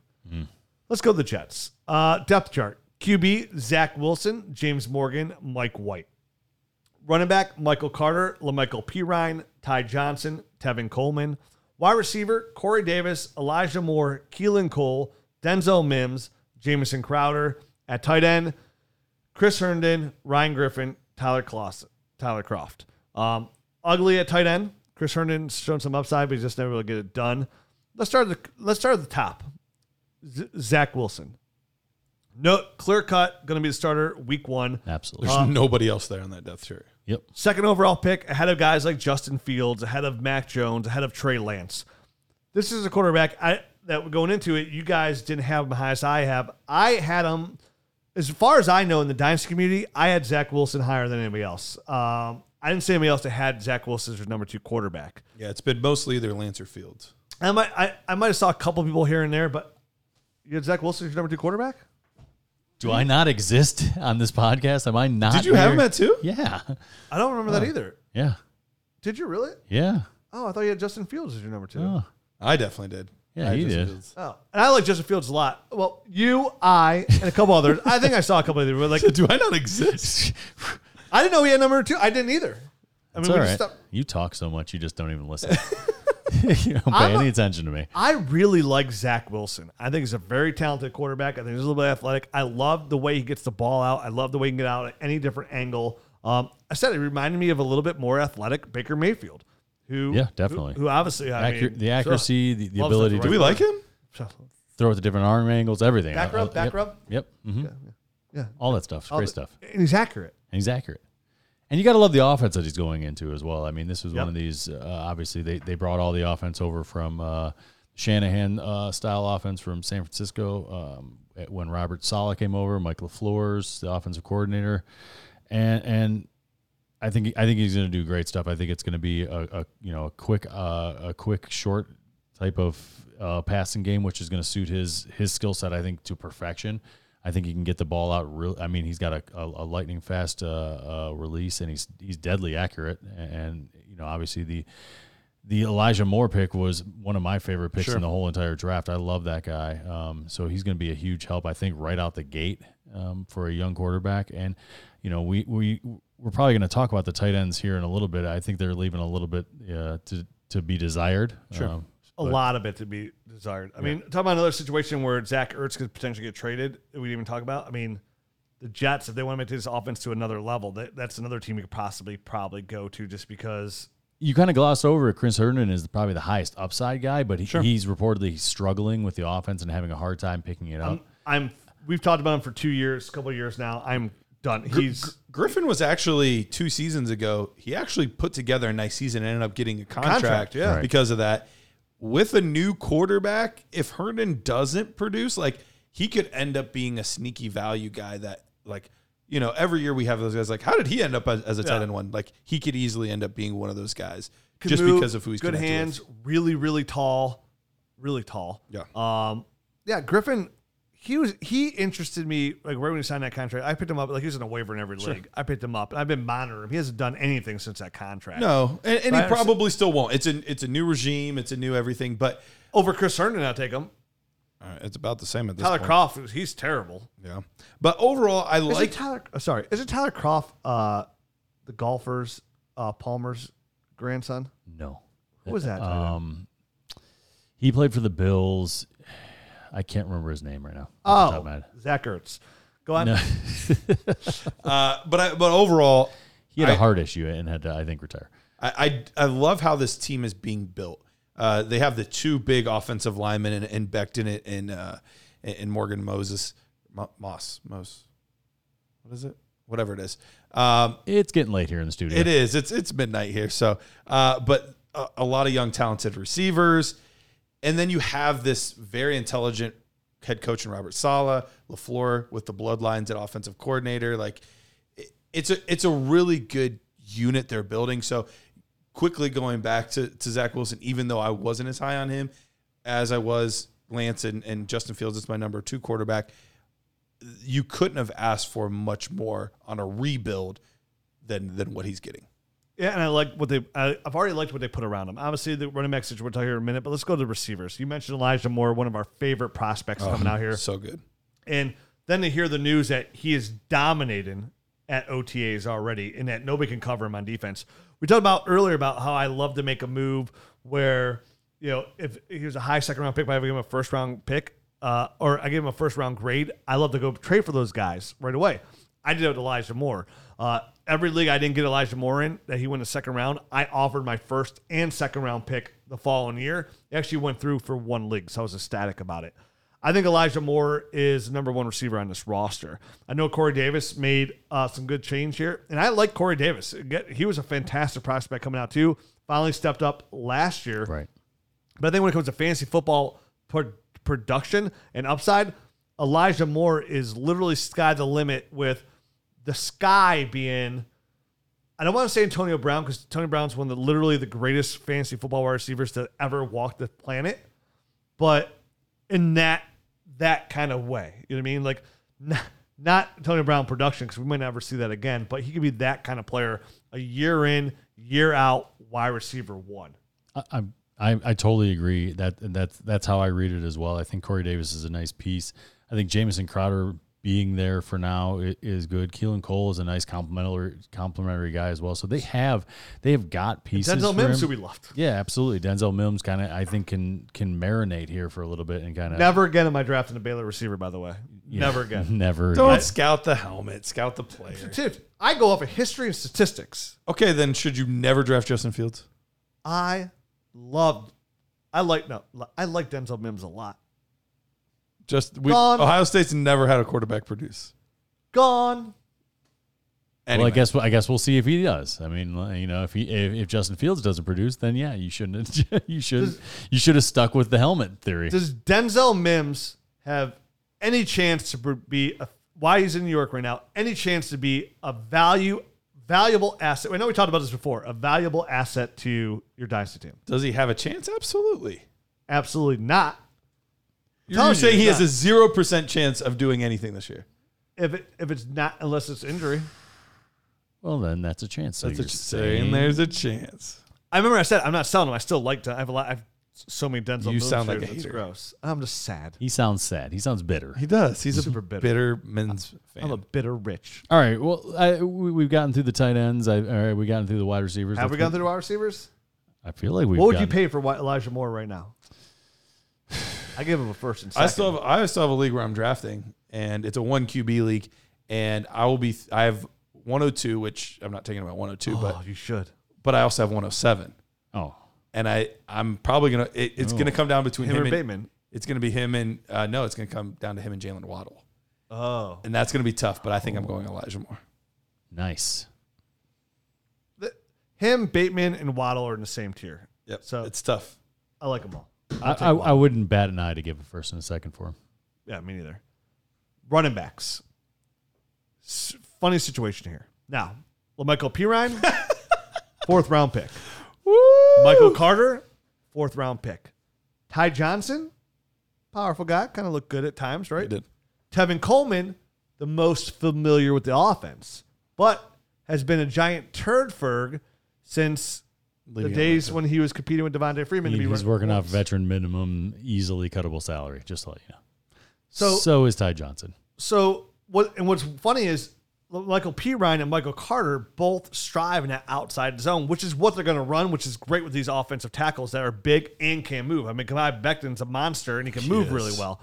Let's go to the Jets. Uh, depth chart QB, Zach Wilson, James Morgan, Mike White. Running back, Michael Carter, La'Mical Perine, Ty Johnson, Tevin Coleman. Wide receiver, Corey Davis, Elijah Moore, Keelan Cole, Denzel Mims, Jamison Crowder. At tight end, Chris Herndon, Ryan Griffin, Tyler Kloss, Tyler Kroft. Um, ugly at tight end. Chris Herndon's shown some upside, but he's just never really get it done. Let's start at the let's start at the top. Z- Zach Wilson. No clear cut, going to be the starter week one. absolutely. There's nobody else there on that depth chart. yep. Second overall pick, ahead of guys like Justin Fields, ahead of Mac Jones, ahead of Trey Lance. This is a quarterback I that going into it, you guys didn't have him high as I have. I had him, as far as I know, in the dynasty community, I had Zach Wilson higher than anybody else. Um, I didn't see anybody else that had Zach Wilson as their number two quarterback. Yeah, it's been mostly either Lance or Fields. I might, I, I might have saw a couple people here and there, but you had Zach Wilson as your number two quarterback. Do I not exist on this podcast? Am I not? Did you have him at two? Yeah. I don't remember that either. Yeah. Did you really? Yeah. Oh, I thought you had Justin Fields as your number two. Oh. I definitely did. Yeah, he just- did. Oh, and I like Justin Fields a lot. Well, you, I, and a couple others. I think I saw a couple of them. Like, [LAUGHS] Do I not exist? [LAUGHS] I didn't know he had number two. I didn't either. I It's mean, all we right. just stopped- You talk so much, you just don't even listen. [LAUGHS] you don't pay I'm a- any attention to me. I really like Zach Wilson. I think he's a very talented quarterback. I think he's a little bit athletic. I love the way he gets the ball out. I love the way he can get out at any different angle. Um, I said it reminded me of a little bit more athletic Baker Mayfield, who Yeah, definitely. who, who obviously I Accur- mean, the accuracy, the, the Loves ability it, to Do we like him? throw it to different arm angles, everything. Back Uh, rub, uh, back yep. rub. Yep. hmm yeah, All that stuff. All Great the- stuff. and he's accurate. And he's accurate. And you got to love the offense that he's going into as well. I mean, this was Yep. one of these. Uh, obviously, they, they brought all the offense over from uh, Shanahan uh, style offense from San Francisco um, when Robert Saleh came over. Mike LaFleur's the offensive coordinator, and and I think I think he's going to do great stuff. I think it's going to be a, a you know a quick uh, a quick short type of uh, passing game, which is going to suit his his skill set. I think to perfection. I think he can get the ball out. Real, I mean, he's got a, a, a lightning fast uh, uh, release, and he's he's deadly accurate. And you know, obviously the the Elijah Moore pick was one of my favorite picks in the whole entire draft. I love that guy. Um, so he's going to be a huge help, I think, right out the gate um, for a young quarterback. And you know, we we we're probably going to talk about the tight ends here in a little bit. I think they're leaving a little bit uh, to to be desired. Sure. Um, A lot of it to be desired. I mean, talk about another situation where Zach Ertz could potentially get traded. that We didn't even talk about. I mean, the Jets, if they want to take this offense to another level, that, that's another team you could possibly probably go to just because. you kind of glossed over it. Chris Herndon is probably the highest upside guy, but he, he's reportedly struggling with the offense and having a hard time picking it up. I'm, I'm. We've talked about him for two years, a couple of years now. I'm done. He's Griffin was actually two seasons ago. He actually put together a nice season and ended up getting a contract, contract, yeah. Right. because of that. With a new quarterback, if Herndon doesn't produce, like he could end up being a sneaky value guy that, like, you know, every year we have those guys. Like, how did he end up as, as a tight Yeah. end one? Like, he could easily end up being one of those guys just move, because of who he's good hands, with. really, really tall, really tall. Yeah. Um, yeah, Griffin, he was he interested me like right when he signed that contract. I picked him up like he was in a waiver in every league. I picked him up, and I've been monitoring him. He hasn't done anything since that contract. No, and, and he Right. probably still won't. It's a it's a new regime. It's a new everything. But over Chris Herndon, I'll take him. uh, it's about the same at this point. Tyler point. Kroft, he's terrible. Yeah, but overall, I Is like. Tyler? oh, sorry, is it Tyler Kroft, uh, the golfers, uh, Palmer's grandson? No. Who was that? Um, he played for the Bills. I can't remember his name right now. off oh, of my head. Zach Ertz. Go on. No, [LAUGHS] [LAUGHS] uh, but I, but overall, he had a I- heart issue and had to, I think, retire. I, I I love how this team is being built. Uh, they have the two big offensive linemen in, in Becton and uh, and Morgan Moses Mo- Moss Mose. What is it? Whatever it is. Um, It's getting late here in the studio. It is. It's it's midnight here. So, uh, but a, a lot of young, talented receivers, and then you have this very intelligent head coach in Robert Saleh, Lafleur with the bloodlines at offensive coordinator. Like, it's a it's a really good unit they're building. So, quickly going back to to Zach Wilson, even though I wasn't as high on him as I was Lance and, and Justin Fields is my number two quarterback. You couldn't have asked for much more on a rebuild than than what he's getting. Yeah, and I like what they. I, I've already liked what they put around him. Obviously, the running back situation we'll talk here in a minute, but let's go to the receivers. You mentioned Elijah Moore, one of our favorite prospects coming out here, So good. and then to hear the news that he is dominating at OTAs already, and that nobody can cover him on defense. We talked about earlier about how I love to make a move where you know if he was a high second round pick, but I give him a first round pick, uh, or I give him a first round grade. I love to go trade for those guys right away. I did it with Elijah Moore. Uh, every league I didn't get Elijah Moore in that he went the second round, I offered my first and second round pick the following year. It actually went through for one league, so I was ecstatic about it. I think Elijah Moore is the number one receiver on this roster. I know Corey Davis made uh, some good change here, and I like Corey Davis. He was a fantastic prospect coming out too. Finally stepped up last year. Right. But I think when it comes to fantasy football pro- production and upside, Elijah Moore is literally sky the limit with the sky being. I don't want to say Antonio Brown because Antonio Brown's one of the literally the greatest fantasy football wide receivers to ever walk the planet, but in that that kind of way, you know what I mean? Like not, not Antonio Brown production because we might never see that again, but he could be that kind of player, a year in, year out, wide receiver one. I, I'm- I, I totally agree that that's that's how I read it as well. I think Corey Davis is a nice piece. I think Jamison Crowder being there for now is good. Keelan Cole is a nice complimentary complimentary guy as well. So they have they have got pieces. Denzel for Mims, him. who we loved. Yeah, absolutely. Denzel Mims kind of I think can can marinate here for a little bit and kind of Never again am I drafting a Baylor receiver, by the way. Never again. [LAUGHS] never. Don't again. scout the helmet. Scout the player. Dude, I go off of history and statistics. Okay, then should you never draft Justin Fields? I loved, I like, no, I like Denzel Mims a lot. Just we, Gone. Ohio State's never had a quarterback produce. Gone. Well, I guess I guess we'll see if he does. I mean, you know, if he if, if Justin Fields doesn't produce, then yeah, you shouldn't [LAUGHS] you should you should have stuck with the helmet theory. Does Denzel Mims have any chance to be, a, why he's in New York right now, any chance to be a value, valuable asset? I know we talked about this before, a valuable asset to your dynasty team. Does he have a chance? Absolutely. Absolutely not. You're Telling saying he has a zero percent chance of doing anything this year. If it, if it's not, unless it's injury. Well, then that's a chance. So That's you're what you're saying. saying There's a chance. I remember I said I'm not selling him. I still like to. I have a lot. I have so many Denzel. You Mims sound like shares, a It's hater. gross. I'm just sad. he sounds sad. He sounds bitter. He does. He's Super a bitter. bitter, men's fan. I'm a bitter rich. All right. Well, I, we, we've gotten through the tight ends. I, all right, we gotten through the wide receivers. Have we Let's gone move- through the wide receivers? I feel like we've. what would you gotten- pay for Wi- Elijah Moore right now? [SIGHS] [SIGHS] [SIGHS] I give him a first and second. I still have I still have a league where I'm drafting, and it's a one QB league, and I will be I have 102, which I'm not taking about 102, Oh, but you should. but I also have 107, Oh, and I I'm probably gonna it, it's Oh. gonna come down between Him him, and Bateman. it's gonna be him and uh, no, it's gonna come down to him and Jaylen Waddle, Oh, and that's gonna be tough. But I think I'm going Elijah Moore. nice. The- him, Bateman, and Waddle are in the same tier. Yep, So- it's tough. I like them all. I, I, I wouldn't bat an eye to give a first and a second for him. Yeah, me neither. Running backs. S- funny situation here. Now, Michael Perine, [LAUGHS] fourth round pick. Michael Carter, fourth round pick. Ty Johnson, powerful guy, kind of looked good at times, right? He did. Tevin Coleman, the most familiar with the offense, but has been a giant turd ferg since Leading the days when he was competing with Devonta Freeman. to He- be he's running working off veteran minimum, easily cuttable salary. Just to let you know. So so is Ty Johnson. So what and what's funny is Michael Perine and Michael Carter both strive in that outside zone, which is what they're going to run, which is great with these offensive tackles that are big and can move. I mean, Mekhi Becton's a monster and he can move Yes. really well.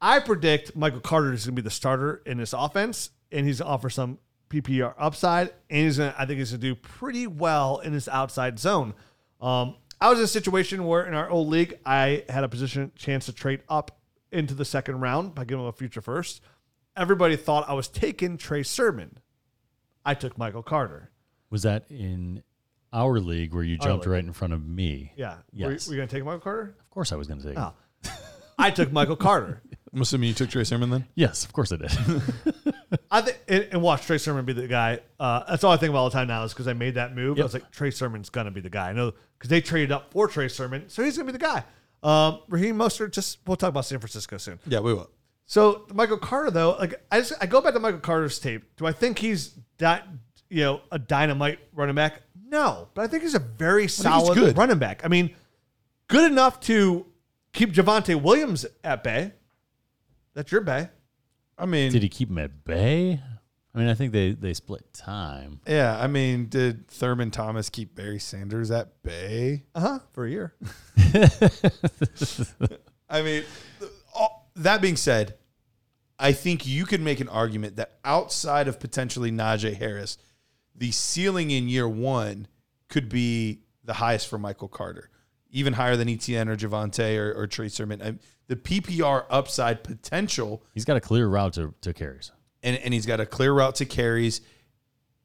I predict Michael Carter is going to be the starter in this offense, and he's going to offer some PPR upside, and he's to, I think he's going to do pretty well in this outside zone. Um, I was in a situation where in our old league, I had a position chance to trade up into the second round by giving him a future first. Everybody thought I was taking Trey Sermon. I took Michael Carter. Was that in our league where you Our jumped league. right in front of me? Yeah. Yes. Were, you going to take Michael Carter? Of course, I was going to take. Oh. It. I took Michael Carter. I'm assuming you took Trey Sermon then. Yes, of course I did. [LAUGHS] I think and, and watch Trey Sermon be the guy. Uh, that's all I think about all the time now is because I made that move. I was like, Trey Sermon's gonna be the guy. I know because they traded up for Trey Sermon, so he's gonna be the guy. Um, Raheem Mostert, just we'll talk about San Francisco soon. Yeah, we will. So Michael Carter, though, like I just I go back to Michael Carter's tape. Do I think he's that you know a dynamite running back? No, but I think he's a very solid good. running back. I mean, good enough to keep Javonte Williams at bay. That's your bay. I mean, did he keep him at bay? I mean, I think they they split time. yeah, I mean, did Thurman Thomas keep Barry Sanders at bay? Uh huh. For a year. [LAUGHS] I mean, all, that being said, I think you could make an argument that outside of potentially Najee Harris, the ceiling in year one could be the highest for Michael Carter, even higher than ETN or Javonte or, or Trey Sermon. I- the PPR upside potential, He's got a clear route to, to carries. and, and he's got a clear route to carries.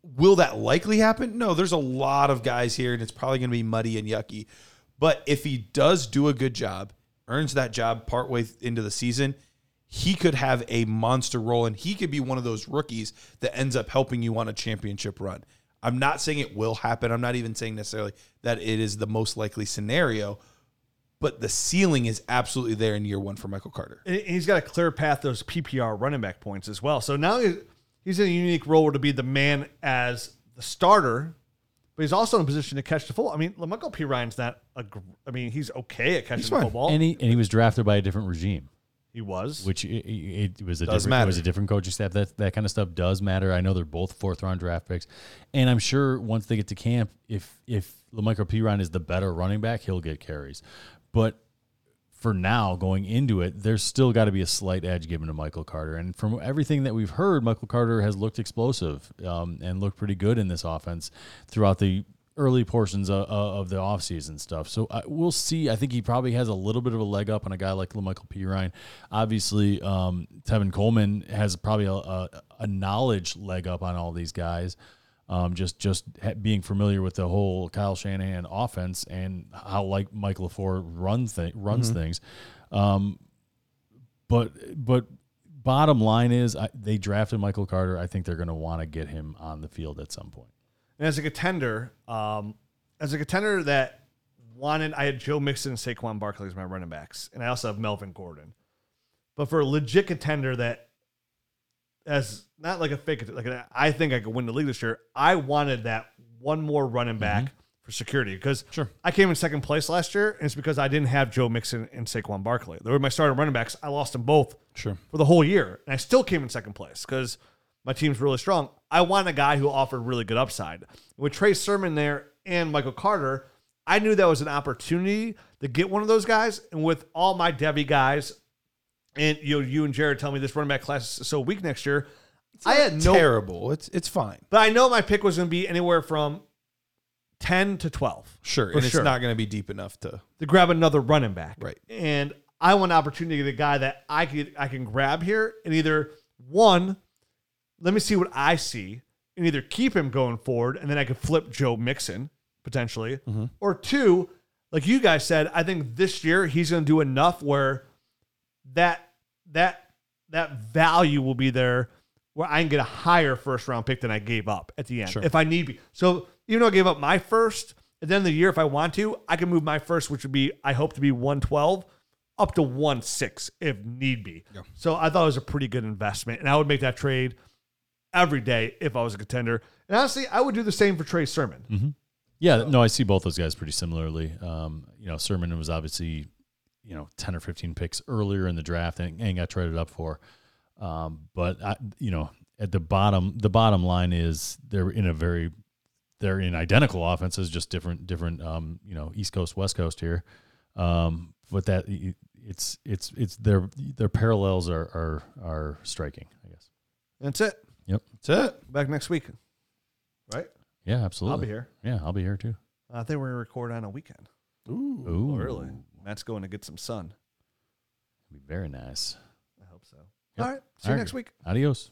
Will that likely happen? No, there's a lot of guys here, and it's probably going to be muddy and yucky. But if he does do a good job, earns that job partway into the season, he could have a monster role, and he could be one of those rookies that ends up helping you on a championship run. I'm not saying it will happen. I'm not even saying necessarily that it is the most likely scenario, but the ceiling is absolutely there in year one for Michael Carter. And he's got a clear path those PPR running back points as well. So now he- he's in a unique role to be the man as the starter, but he's also in a position to catch the football. I mean, Michael Perine's not a. gr- I mean, he's okay at catching the football. And he and he was drafted by a different regime, he was. which it, it, was a Does different it was matter. a different coaching staff. That that kind of stuff does matter. I know they're both fourth round draft picks, and I'm sure once they get to camp, if if La'Mical Perine is the better running back, he'll get carries. But for now, going into it, there's still got to be a slight edge given to Michael Carter. And from everything that we've heard, Michael Carter has looked explosive um, and looked pretty good in this offense throughout the early portions of, of the offseason stuff. So I, we'll see. I think he probably has a little bit of a leg up on a guy like Michael Perine. Obviously, um, Tevin Coleman has probably a, a, a knowledge leg up on all these guys. Um, just just being familiar with the whole Kyle Shanahan offense and how like Mike LaFleur runs th- runs things, um, but but bottom line is I, they drafted Michael Carter. I think they're going to want to get him on the field at some point. And as a contender, um, as a contender that wanted, I had Joe Mixon and Saquon Barkley as my running backs, and I also have Melvin Gordon. But for a legit contender that, as not like a fake, like an, I think I could win the league this year. I wanted that one more running back for security because Sure. I came in second place last year, and it's because I didn't have Joe Mixon and Saquon Barkley. They were my starting running backs. I lost them both Sure. for the whole year, and I still came in second place because my team's really strong. I want a guy who offered really good upside. With Trey Sermon there and Michael Carter, I knew that was an opportunity to get one of those guys. And with all my Debbie guys, and you know, you and Jared tell me this running back class is so weak next year. I had no, terrible. It's it's fine. but I know my pick was going to be anywhere from ten to twelve. Sure, and sure. it's not going to be deep enough to. to grab another running back. Right. And I want an opportunity to get a guy that I could I can grab here and either one, let me see what I see, and either keep him going forward, and then I could flip Joe Mixon potentially, mm-hmm. or two, like you guys said, I think this year he's going to do enough where that that that value will be there where I can get a higher first round pick than I gave up at the end Sure. if I need be. So even though I gave up my first, at the end of the year, if I want to, I can move my first, which would be I hope to be one twelve, up to one six if need be. So I thought it was a pretty good investment, and I would make that trade every day if I was a contender. And honestly, I would do the same for Trey Sermon. Yeah, no, I see both those guys pretty similarly. Um, you know, Sermon was obviously, you know, ten or fifteen picks earlier in the draft and, and got traded up for. Um, but I, you know, at the bottom, the bottom line is they're in a very, they're in identical offenses, just different, different, um, you know, East Coast, West Coast here. Um, but that it's it's it's their their parallels are are are striking, I guess. That's it. Yep. That's it. Back next week, right? Yeah, absolutely. I'll be here. Yeah, I'll be here too. I think we're gonna record on a weekend. Ooh. Ooh, oh, Early. Matt's going to get some sun. It'll be very nice. I hope so. Yep. All right. See you All right. next week. Adios.